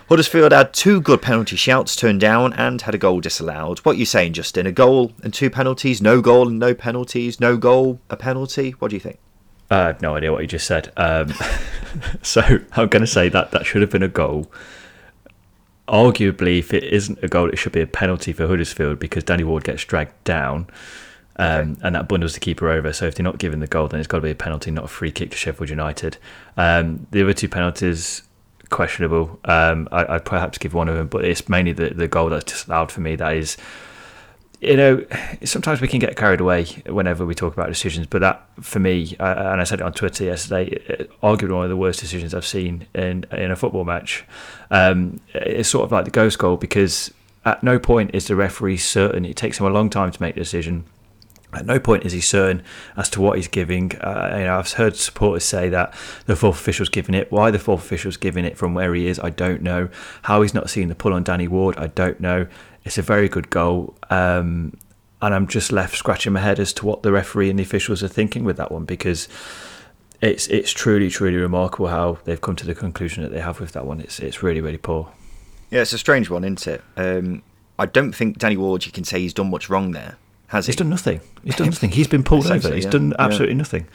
Huddersfield had two good penalty shouts turned down and had a goal disallowed. What are you saying, Justin? A goal and two penalties? No goal and no penalties? No goal, a penalty? What do you think? Uh, I have no idea what you just said. Um, *laughs* so I'm going to say that that should have been a goal. Arguably, if it isn't a goal, it should be a penalty for Huddersfield because Danny Ward gets dragged down. Um, okay. And that bundles the keeper over. So if they're not given the goal, then it's got to be a penalty, not a free kick to Sheffield United. Um, the other two penalties, questionable. Um, I, would perhaps give one of them, but it's mainly the, the goal that's disallowed for me. That is, you know, sometimes we can get carried away whenever we talk about decisions, but that for me, uh, and I said it on Twitter yesterday, arguably one of the worst decisions I've seen in in a football match. Um, it's sort of like the ghost goal because at no point is the referee certain. It takes him a long time to make the decision. At no point is he certain as to what he's giving. Uh, you know, I've heard supporters say that the fourth official's giving it. Why the fourth official's giving it from where he is, I don't know. How he's not seeing the pull on Danny Ward, I don't know. It's a very good goal, um, and I'm just left scratching my head as to what the referee and the officials are thinking with that one because it's it's truly truly remarkable how they've come to the conclusion that they have with that one. It's it's really really poor. Yeah, it's a strange one, isn't it? Um, I don't think Danny Ward. You can say he's done much wrong there has he? He's done nothing. He's done nothing. He's been pulled over. He's yeah. done absolutely yeah. nothing.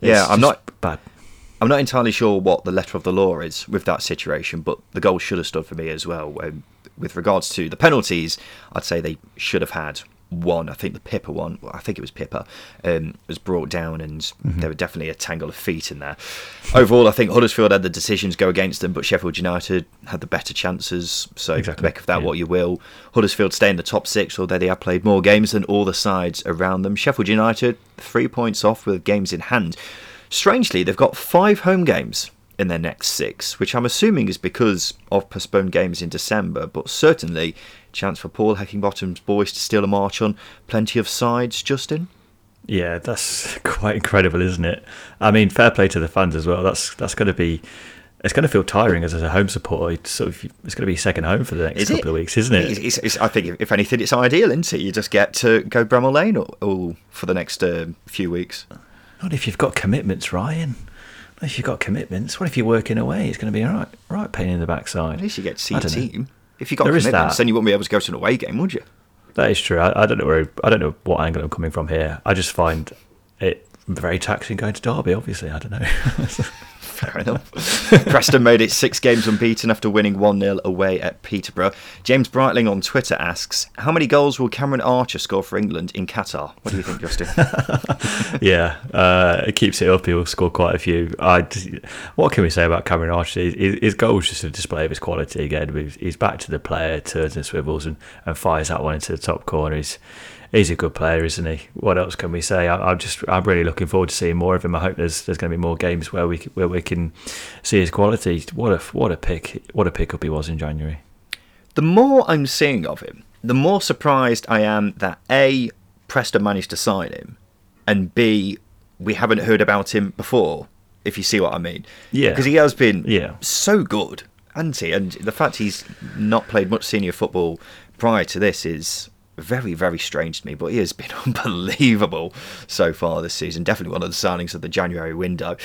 It's yeah, I'm not bad. I'm not entirely sure what the letter of the law is with that situation, but the goal should have stood for me as well. Um, with regards to the penalties, I'd say they should have had one. I think the Pipa one, I think it was Pipa, um, was brought down, and mm-hmm. there were definitely a tangle of feet in there. Overall, I think Huddersfield had the decisions go against them, but Sheffield United had the better chances. So exactly. make of that yeah. what you will. Huddersfield stay in the top six, although they have played more games than all the sides around them. Sheffield United three points off with games in hand. Strangely, they've got five home games in their next six, which I'm assuming is because of postponed games in December, but certainly chance for Paul Heckingbottom's boys to steal a march on plenty of sides, Justin. Yeah, that's *laughs* quite incredible, isn't it? I mean, fair play to the fans as well. That's that's going to be it's going to feel tiring as a home supporter. It's sort of it's going to be second home for the next Is couple it? of weeks, isn't it? It's, it's, I think, if anything, it's ideal, isn't it? You just get to go Bramall Lane all, all for the next uh, few weeks. Not if you've got commitments, Ryan. Not if you've got commitments. What if you're working away? It's going to be a right, right pain in the backside. At least you get to see your don't know. If you got There commitments, that. then you wouldn't be able to go to an away game, would you? That is true. I, I don't know where I don't know what angle I'm coming from here. I just find it very taxing going to Derby. Obviously, I don't know. *laughs* Fair enough. *laughs* Preston made it six games unbeaten after winning 1 0 away at Peterborough. James Brightling on Twitter asks How many goals will Cameron Archer score for England in Qatar? What do you think, Justin? *laughs* yeah, uh, it keeps it up. He'll score quite a few. I, what can we say about Cameron Archer? His, his goal is just a display of his quality again. He's- back to the player, turns and swivels, and, and fires that one into the top corner. He's he's a good player, isn't he? What else can we say? I, I'm just I'm really looking forward to seeing more of him. I hope there's there's going to be more games where we where we can see his quality. What a what a pick what a pickup he was in January. the more I'm seeing of him, the more surprised I am that A, Preston managed to sign him, and B, we haven't heard about him before, if you see what I mean. Yeah. Because he has been Yeah. so good, hasn't he? And the fact he's not played much senior football prior to this is very, very strange to me, but he has been *laughs* unbelievable so far this season. Definitely one of the signings of the January window.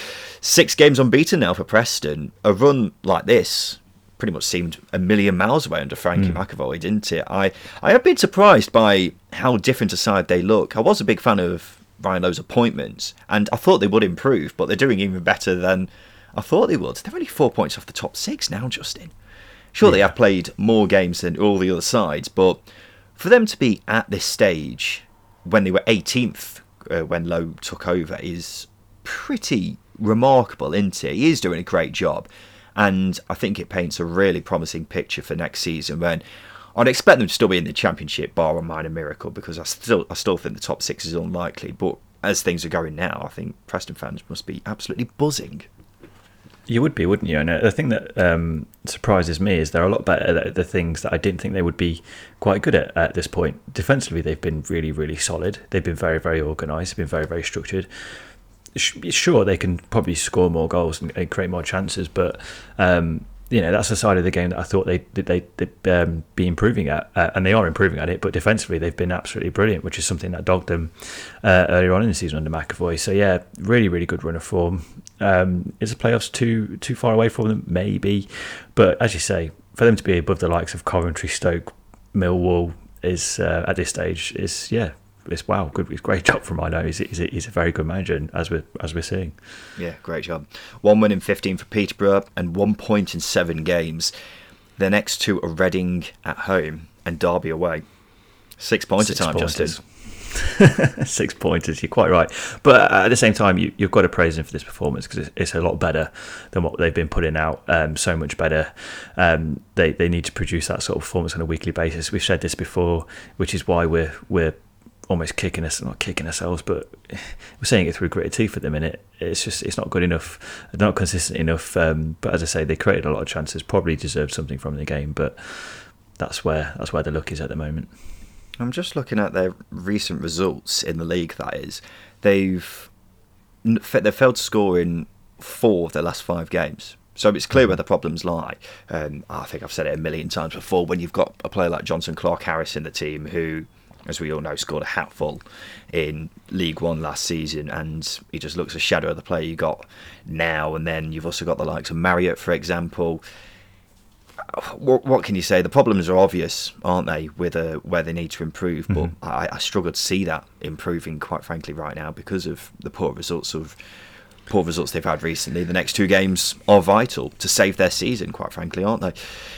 Six games unbeaten now for Preston. A run like this pretty much seemed a million miles away under Frankie hmm. McAvoy, didn't it? I, I have been surprised by how different a side they look. I was a big fan of Ryan Lowe's appointments, and I thought they would improve, but they're doing even better than I thought they would. They're only four points off the top six now, Justin. Sure, they have played more games than all the other sides, but for them to be at this stage when they were 18th uh, when Lowe took over is pretty remarkable, isn't it? He is doing a great job, and I think it paints a really promising picture for next season when. I'd expect them to still be in the championship, bar a minor miracle, because I still I still think the top six is unlikely. But as things are going now, I think Preston fans must be absolutely buzzing. You would be, wouldn't you? And uh, the thing that um, surprises me is they're a lot better at the things that I didn't think they would be quite good at at this point. Defensively, they've been really, really solid. They've been very, very organised. They've been very, very structured. Sure, they can probably score more goals and, create more chances, but um, you know that's the side of the game that I thought they they they'd um, be improving at, uh, and they are improving at it. But defensively, they've been absolutely brilliant, which is something that dogged them uh, earlier on in the season under McAvoy. So yeah, really, really good run of form. Um, is the playoffs too too far away from them? Maybe, but as you say, for them to be above the likes of Coventry, Stoke, Millwall is uh, at this stage is yeah. It's wow, good. It's great *laughs* job from I know. He's, he's, a, he's a very good manager, and as we're as we're seeing. Yeah, great job. One win in 15 for Peterborough and one point in seven games. The next two are Reading at home and Derby away. Six points Six a time, pointers. Justin. *laughs* Six pointers, you're quite right. But at the same time, you, you've got to praise them for this performance because it's, it's a lot better than what they've been putting out. Um, so much better. Um, they they need to produce that sort of performance on a weekly basis. We've said this before, which is why we're we're almost kicking us not kicking ourselves, but *laughs* we're saying it through gritted teeth at the minute. It's just it's not good enough, not consistent enough. Um, but as I say, they created a lot of chances, probably deserved something from the game, but that's where that's where the look is at the moment. I'm just looking at their recent results in the league. That is, they've they've failed to score in four of their last five games. So it's clear where the problems lie. Um, I think I've said it a million times before. When you've got a player like Jonson Clarke-Harris in the team, who, as we all know, scored a hatful in League One last season, and he just looks a shadow of the player you got now. And then you've also got the likes of Marriott, for example what, what can you say? The problems are obvious, aren't they? With uh, where they need to improve, but I, I struggle to see that improving, quite frankly, right now because of the poor results of poor results they've had recently. The next two games are vital to save their season, quite frankly, aren't they?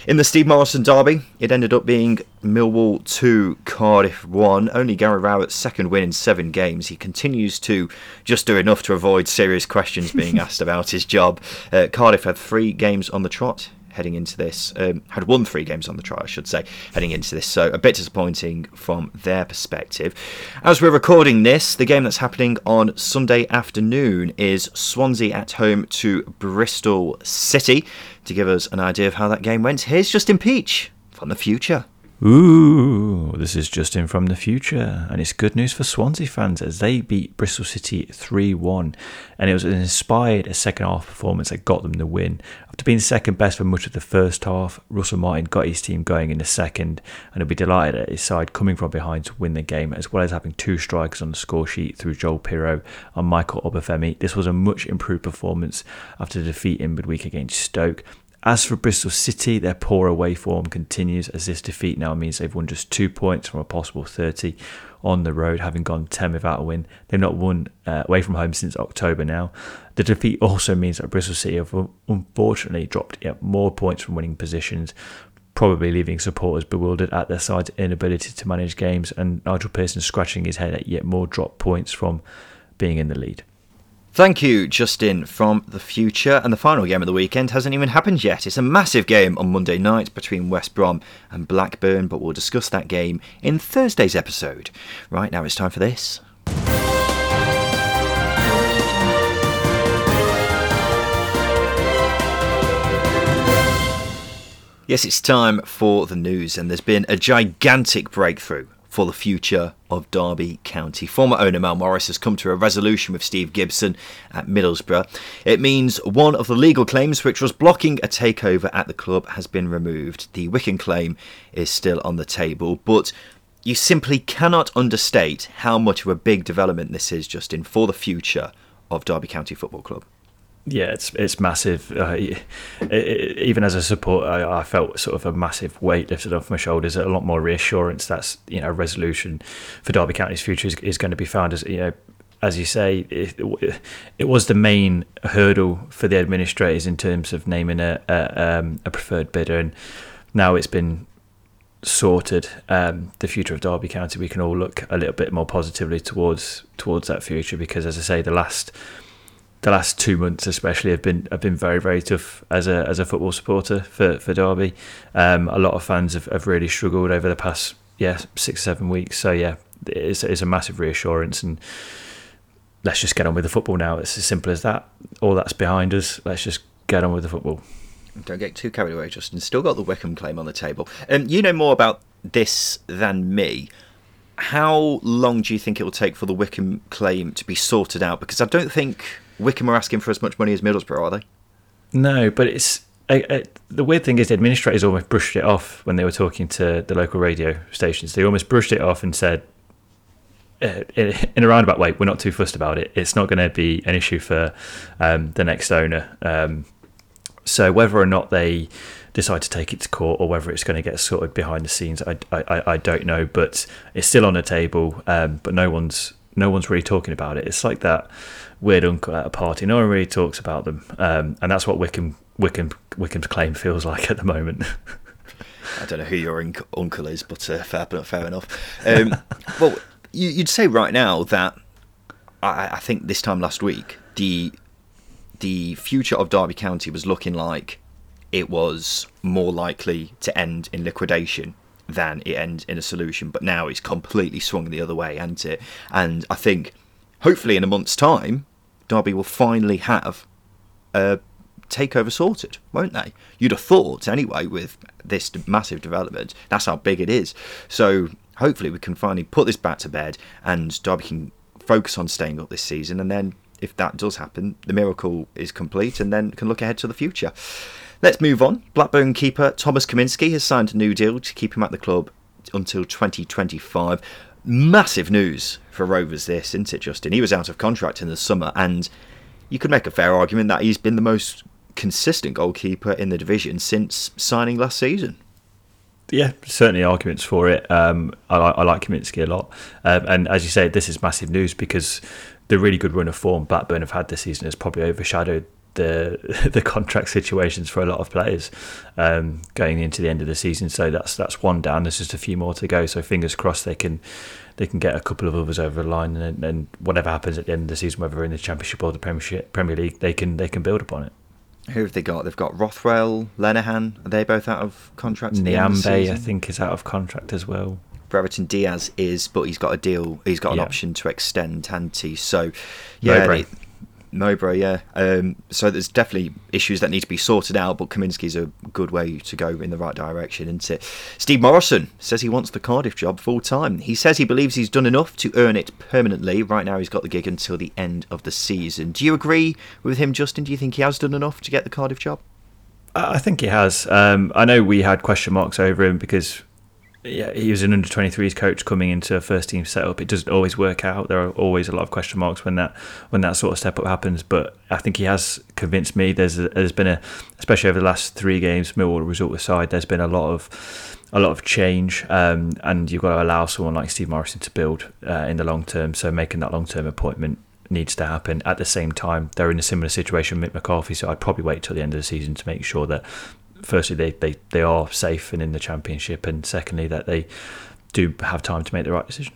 In the Steve Morison derby, it ended up being Millwall two, Cardiff one. Only Gary Rowett's second win in seven games. He continues to just do enough to avoid serious questions being *laughs* asked about his job. Uh, Cardiff had three games on the trot heading into this. Um, had won three games on the trot, I should say, heading into this. So a bit disappointing from their perspective. As we're recording this, the game that's happening on Sunday afternoon is Swansea at home to Bristol City. To give us an idea of how that game went, here's Justin Peach from the future. Ooh, this is Justin from the future, and it's good news for Swansea fans as they beat Bristol City 3 1. And it was an inspired second half performance that got them the win. After being second best for much of the first half, Russell Martin got his team going in the second, and he'll be delighted at his side coming from behind to win the game, as well as having two strikers on the score sheet through Joel Piroe and Michael Obafemi. This was a much improved performance after the defeat in midweek against Stoke. As for Bristol City, their poor away form continues as this defeat now means they've won just two points from a possible 30 on the road, having gone 10 without a win. They've not won uh, away from home since October now. The defeat also means that Bristol City have unfortunately dropped yet more points from winning positions, probably leaving supporters bewildered at their side's inability to manage games, and Nigel Pearson scratching his head at yet more drop points from being in the lead. Thank you, Justin from the future. And the final game of the weekend hasn't even happened yet. It's a massive game on Monday night between West Brom and Blackburn, but we'll discuss that game in Thursday's episode. Right now, it's time for this. Yes, it's time for the news, and there's been a gigantic breakthrough for the future of Derby County. Former owner Mel Morris has come to a resolution with Steve Gibson at Middlesbrough. It means one of the legal claims which was blocking a takeover at the club has been removed. The Wycombe claim is still on the table, but you simply cannot understate how much of a big development this is, Justin, for the future of Derby County Football Club. Yeah, it's it's massive. Uh, it, it, even as a support, I, I, felt sort of a massive weight lifted off my shoulders. A lot more reassurance. That's you know resolution for Derby County's future is, is going to be found as you know as you say, it, it, was the main hurdle for the administrators in terms of naming a a, um, a preferred bidder, and now it's been sorted. Um, the future of Derby County, we can all look a little bit more positively towards towards that future because, as I say, the last the last two months especially have been have been very very tough as a as a football supporter for for Derby. Um, a lot of fans have, have really struggled over the past yeah six seven weeks. So yeah, it's, it's a massive reassurance and let's just get on with the football now. It's as simple as that. All that's behind us. Let's just get on with the football. Don't get too carried away, Justin. Still got the Wycombe claim on the table. Um, you know more about this than me. How long do you think it will take for the Wycombe claim to be sorted out? Because I don't think Wycombe are asking for as much money as Middlesbrough, are they? No, but it's the weird thing is the administrators almost brushed it off when they were talking to the local radio stations. They almost brushed it off and said, uh, in a roundabout way, we're not too fussed about it. It's not going to be an issue for um, the next owner. Um, so whether or not they decide to take it to court or whether it's going to get sorted behind the scenes, I, I, I don't know. But it's still on the table. Um, but no one's no one's really talking about it. It's like that weird uncle at a party. No one really talks about them, um, and that's what Wycombe, Wycombe, Wycombe's claim feels like at the moment. I don't know who your uncle is, but uh, fair, fair enough. Um, *laughs* well, you, would say right now that I, I, think this time last week the the future of Derby County was looking like it was more likely to end in liquidation than it ends in a solution. But now it's completely swung the other way, hasn't it? And I think hopefully in a month's time, Derby will finally have a takeover sorted, won't they? You'd have thought, anyway, with this massive development, that's how big it is. So hopefully we can finally put this back to bed and Derby can focus on staying up this season. And then if that does happen, the miracle is complete and then can look ahead to the future. Let's move on. Blackburn keeper Thomas Kaminski has signed a new deal to keep him at the club until 2025 massive news for Rovers, this, isn't it, Justin? He was out of contract in the summer, and you could make a fair argument that he's been the most consistent goalkeeper in the division since signing last season. Yeah, certainly arguments for it. Um, I, I, like Kaminski a lot. Um, and as you say, this is massive news because the really good run of form Blackburn have had this season has probably overshadowed the *laughs* the contract situations for a lot of players um, going into the end of the season. So that's that's one down. There's just a few more to go. So fingers crossed they can they can get a couple of others over the line, and, and whatever happens at the end of the season, whether in the Championship or the Premiership Premier League, they can they can build upon it. Who have they got? They've got Rothwell, Lenihan. Are they both out of contract? Nyambe, I think, is out of contract as well. Brereton Diaz is, but he's got a deal. He's got an yeah. option to extend, hasn't? So, yeah, Mowbray, yeah. Um, so there's definitely issues that need to be sorted out, but Kaminski's a good way to go in the right direction, isn't it? Steve Morison says he wants the Cardiff job full time. He says he believes he's done enough to earn it permanently. Right now, he's got the gig until the end of the season. Do you agree with him, Justin? Do you think he has done enough to get the Cardiff job? I think he has. Um, I know we had question marks over him because yeah, he was an under 23s coach coming into a first team setup. It doesn't always work out. There are always a lot of question marks when that when that sort of step up happens. But I think he has convinced me. There's a, there's been a especially over the last three games, Millwall result aside, there's been a lot of a lot of change, um, and you've got to allow someone like Steve Morison to build uh, in the long term. So making that long term appointment needs to happen. At the same time, they're in a similar situation Mick McCarthy, so I'd probably wait till the end of the season to make sure that firstly they, they, they are safe and in the championship, and secondly that they do have time to make the right decision.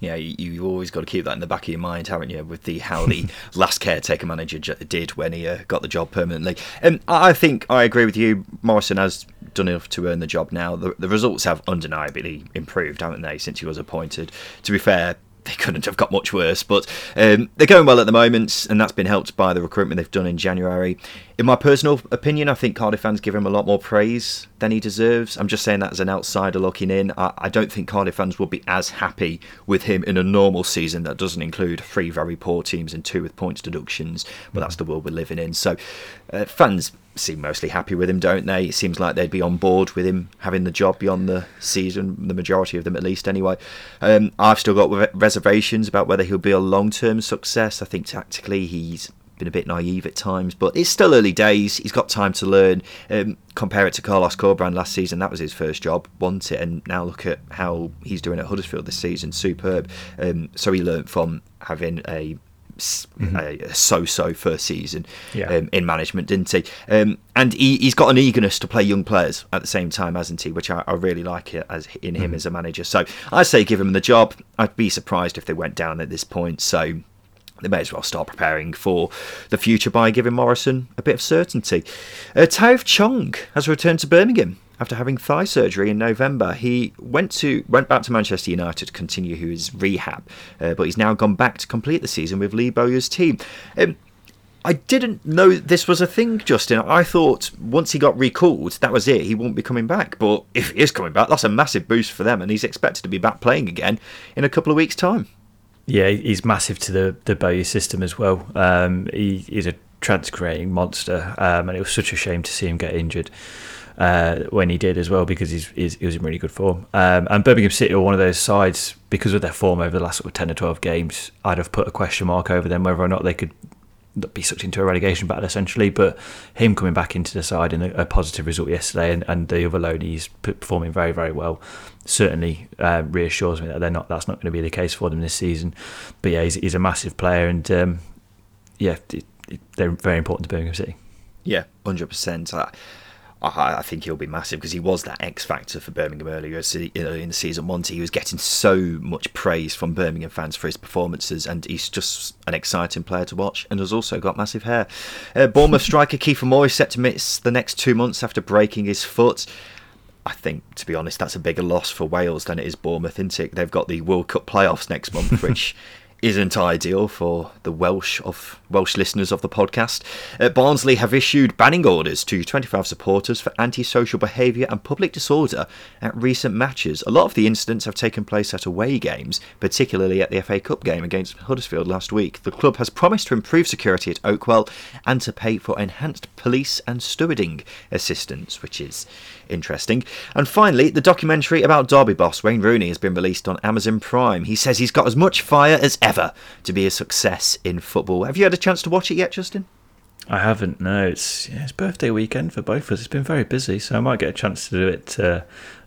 Yeah, you, have always got to keep that in the back of your mind, haven't you? With the how the *laughs* last caretaker manager did when he uh, got the job permanently. And um, I think I agree with you. Morison has done enough to earn the job now. The, the results have undeniably improved, haven't they, since he was appointed? To be fair, they couldn't have got much worse. But um, they're going well at the moment, and that's been helped by the recruitment they've done in January. In my personal opinion, I think Cardiff fans give him a lot more praise than he deserves. I'm just saying that as an outsider looking in. I, I don't think Cardiff fans will be as happy with him in a normal season that doesn't include three very poor teams and two with points deductions. But that's the world we're living in. So uh, fans seem mostly happy with him, don't they? It seems like they'd be on board with him having the job beyond the season, the majority of them at least, anyway. Um, I've still got reservations about whether he'll be a long term success. I think tactically he's been a bit naive at times, but it's still early days. He's got time to learn. Um, compare it to Carlos Corberán last season; that was his first job, wasn't it? And now look at how he's doing at Huddersfield this season, superb. Um, so he learnt from having a mm-hmm. so-so first season yeah. um, in management, didn't he? Um, and he, has got an eagerness to play young players at the same time, hasn't he? Which I, I really like it as in him mm-hmm. as a manager. So I say give him the job. I'd be surprised if they went down at this point. So they may as well start preparing for the future by giving Morison a bit of certainty. Uh, Tahith Chong has returned to Birmingham after having thigh surgery in November. He went to went back to Manchester United to continue his rehab, uh, but he's now gone back to complete the season with Lee Bowyer's team. Um, I didn't know this was a thing, Justin. I thought once he got recalled, that was it. He won't be coming back. But if he is coming back, that's a massive boost for them, and he's expected to be back playing again in a couple of weeks' time. Yeah, he's massive to the the Bowyer system as well. Um, he, he's a trans creating monster, um, and it was such a shame to see him get injured uh, when he did as well because he's, he's, he was in really good form. Um, and Birmingham City are one of those sides because of their form over the last sort of ten or twelve games. I'd have put a question mark over them whether or not they could be sucked into a relegation battle essentially. But him coming back into the side in a, positive result yesterday, and, and the other load he's performing very very well. Certainly uh, reassures me that they're not. That's not going to be the case for them this season. But yeah, he's, he's a massive player, and um, yeah, they're very important to Birmingham City. Yeah, hundred percent. I, think he'll be massive because he was that X factor for Birmingham earlier in the season. Monty, he was getting so much praise from Birmingham fans for his performances, and he's just an exciting player to watch. And has also got massive hair. Uh, Bournemouth *laughs* striker Kiefer Moore is set to miss the next two months after breaking his foot. I think, to be honest, that's a bigger loss for Wales than it is Bournemouth, isn't it? They've got the World Cup playoffs next month, *laughs* which isn't ideal for the Welsh of Welsh listeners of the podcast. Uh, Barnsley have issued banning orders to 25 supporters for antisocial behaviour and public disorder at recent matches. A lot of the incidents have taken place at away games, particularly at the FA Cup game against Huddersfield last week. The club has promised to improve security at Oakwell and to pay for enhanced police and stewarding assistance, which is interesting. And finally, the documentary about Derby boss Wayne Rooney has been released on Amazon Prime. He says he's got as much fire as ever to be a success in football. Have you had a chance to watch it yet, Justin? I haven't. No, it's yeah, it's birthday weekend for both of us. It's been very busy, so I might get a chance to do it uh,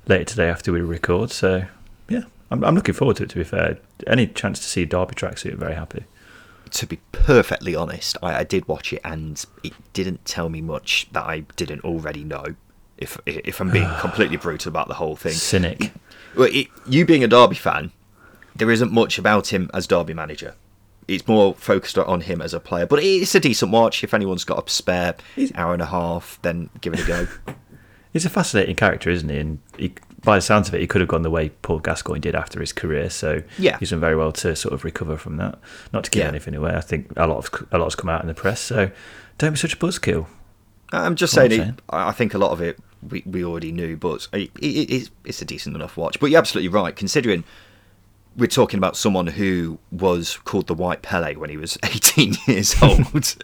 later today after we record. So yeah, I'm, I'm looking forward to it. To be fair, any chance to see Derby tracksuit, very happy to be perfectly honest, I, I, did watch it and it didn't tell me much that I didn't already know if if I'm being *sighs* completely brutal about the whole thing. Cynic. Well, it, you being a Derby fan, there isn't much about him as Derby manager. It's more focused on him as a player, but it's a decent watch. If anyone's got a spare He's, hour and a half, then give it a go. *laughs* He's a fascinating character, isn't he? And he, by the sounds of it, he could have gone the way Paul Gascoigne did after his career. So Yeah. he's done very well to sort of recover from that. Not to give Yeah. anything away. I think a lot of a lot's come out in the press. So don't be such a buzzkill. I'm just What I'm saying, saying. I think a lot of it we, we already knew, but it, it, it's, it's a decent enough watch. But you're absolutely right, considering we're talking about someone who was called the White Pele when he was *laughs* 18 years old.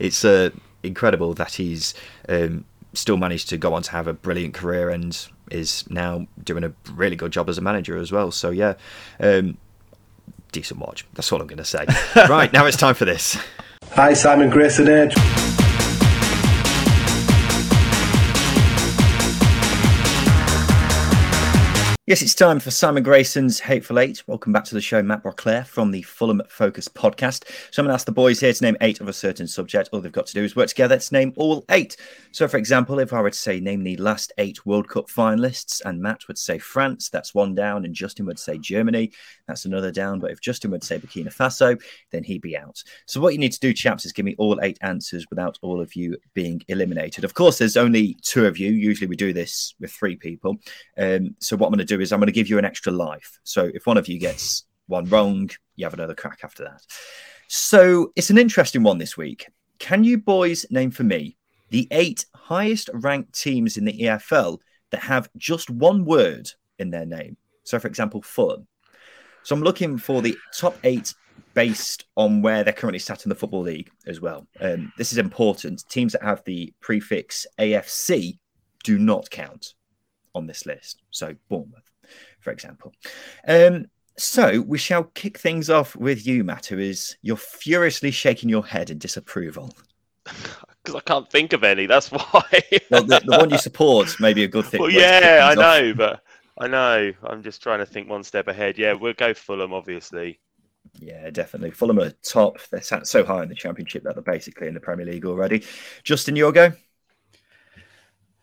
it's uh, incredible that he's um, still managed to go on to have a brilliant career and is now doing a really good job as a manager as well. So, yeah, um, decent watch. That's all I'm going to say. *laughs* right, now it's time for this. Hi, Simon Grayson here. Yes, it's time for Simon Grayson's Hateful Eight. Welcome back to the show, Matt Broclair from the Fulham Focus podcast. So I'm going to ask the boys here to name eight of a certain subject. All they've got to do is work together to name all eight. So, for example, if I were to say name the last eight World Cup finalists, and Matt would say France, that's one down, and Justin would say Germany, that's another down. But if Justin would say Burkina Faso, then he'd be out. So what you need to do, chaps, is give me all eight answers without all of you being eliminated. Of course, there's only two of you. Usually we do this with three people. Um, so what I'm going to do is I'm going to give you an extra life. So if one of you gets *laughs* one wrong, you have another crack after that. So it's an interesting one this week. Can you boys name for me the eight highest ranked teams in the EFL that have just one word in their name? So, for example, Fulham. So I'm looking for the top eight based on where they're currently sat in the Football League as well. Um, this is important. Teams that have the prefix AFC do not count on this list. So Bournemouth, for example. Um, so we shall kick things off with you, Matt, who is you're furiously shaking your head in disapproval. *laughs* Because I can't think of any. That's why. Well, the, the one you *laughs* support may be a good thing. well, yeah, I things off. know, but I know. I'm just trying to think one step ahead. Yeah, we'll go Fulham, obviously. Yeah, definitely. Fulham are top. They're sat so high in the Championship that they're basically in the Premier League already. Justin, your go.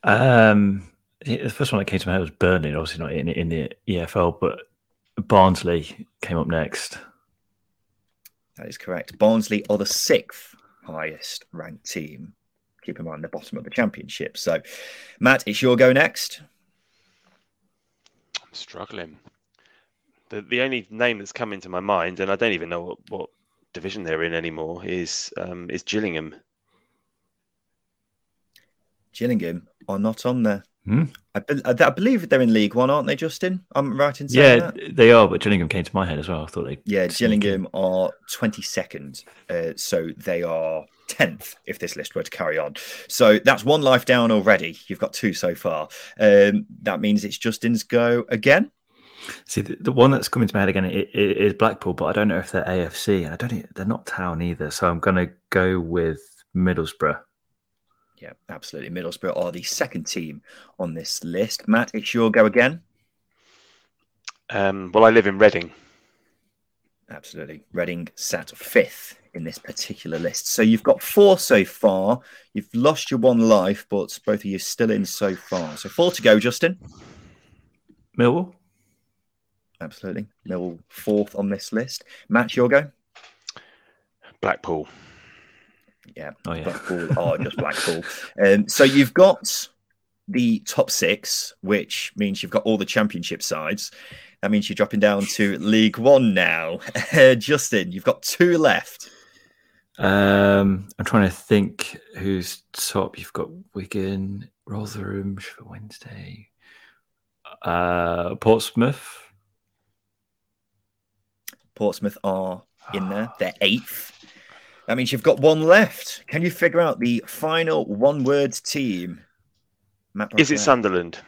Um, yeah, the first one that came to my head was Burnley, obviously not in, in the EFL, but Barnsley came up next. That is correct. Barnsley are the sixth highest ranked team. Keep in mind the bottom of the Championship. So, Matt, it's your go next. I'm struggling. The the only name that's come into my mind, and I don't even know what, what division they're in anymore, is um, is Gillingham. Gillingham are not on there. Hmm? I, be- I believe they're in League One, aren't they, Justin? I'm right in saying Yeah, that. they are, but Gillingham came to my head as well. I thought they. Yeah. Gillingham are 22nd. Uh, so they are 10th if this list were to carry on. So that's one life down already. You've got two so far. Um, that means it's Justin's go again. See, the, the one that's coming to my head again i- i- is Blackpool, but I don't know if they're AFC, and I don't. They're not Town either, so I'm going to go with Middlesbrough. Yeah, absolutely. Middlesbrough are the second team on this list. Matt, it's your go again. Um, well, I live in Reading. Absolutely. Reading sat fifth in this particular list. So you've got four so far. You've lost your one life, but both of you still in so far. So four to go, Justin. Millwall. Absolutely. Mill fourth on this list. Matt, your go. Blackpool. Yeah, Oh yeah. Blackpool are just Blackpool. Um, so you've got the top six, which means you've got all the championship sides. That means you're dropping down to League One now. *laughs* Uh, Justin, you've got two left. Um, I'm trying to think who's top. You've got Wigan, Rotherham for Wednesday, uh, Portsmouth. Portsmouth are in there. They're eighth. That means you've got one left. Can you figure out the final one word team? Matt Is it Sunderland?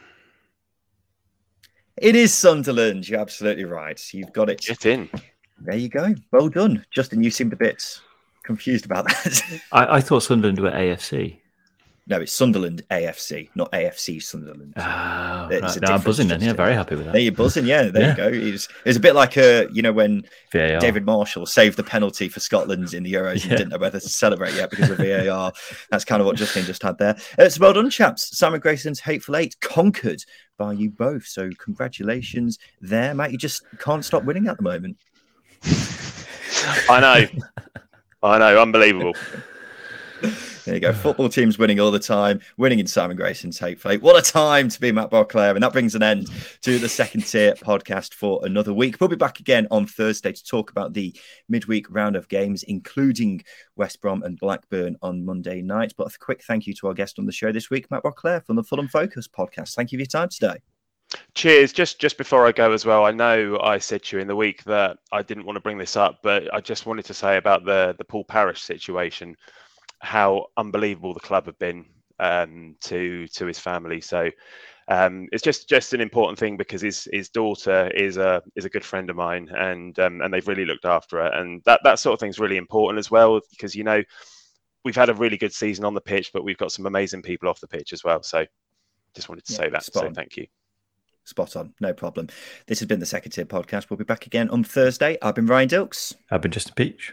It is Sunderland. You're absolutely right. You've got it. Get in. There you go. Well done. Justin, you seemed a bit confused about that. *laughs* I, I thought Sunderland were AFC. No, it's Sunderland AFC, not AFC Sunderland. Oh, There's right. a No, I'm difference, buzzing then. Yeah, very happy with that. there that. you're buzzing. Yeah, there Yeah. you go. It's, it's a bit like a, you know, when VAR. David Marshall saved the penalty for Scotland in the Euros and didn't know whether to celebrate yet because of VAR. That's kind of what Justin just had there. Uh, so well done, chaps. Simon Grayson's Hateful Eight conquered by you both. So congratulations there, mate. You just can't stop winning at the moment. I know. I know. Unbelievable. *laughs* There you go. Football teams winning all the time, winning in Simon Grayson take fate. What a time to be Matt Barclair. And that brings an end to the second tier podcast for another week. We'll be back again on Thursday to talk about the midweek round of games, including West Brom and Blackburn on Monday night. But a quick thank you to our guest on the show this week, Matt Barclair from the Fulham Focus podcast. Thank you for your time today. Cheers. Just just before I go as well, I know I said to you in the week that I didn't want to bring this up, but I just wanted to say about the the Paul Parish situation, how unbelievable the club have been um, to to his family. So um, it's just just an important thing because his his daughter is a is a good friend of mine, and um, and they've really looked after her, and that that sort of thing is really important as well because you know we've had a really good season on the pitch, but we've got some amazing people off the pitch as well. So just wanted to yeah, say that. So thank you. Spot on, no problem. This has been the Second Tier Podcast. We'll be back again on Thursday. I've been Ryan Dilks. I've been Justin Peach.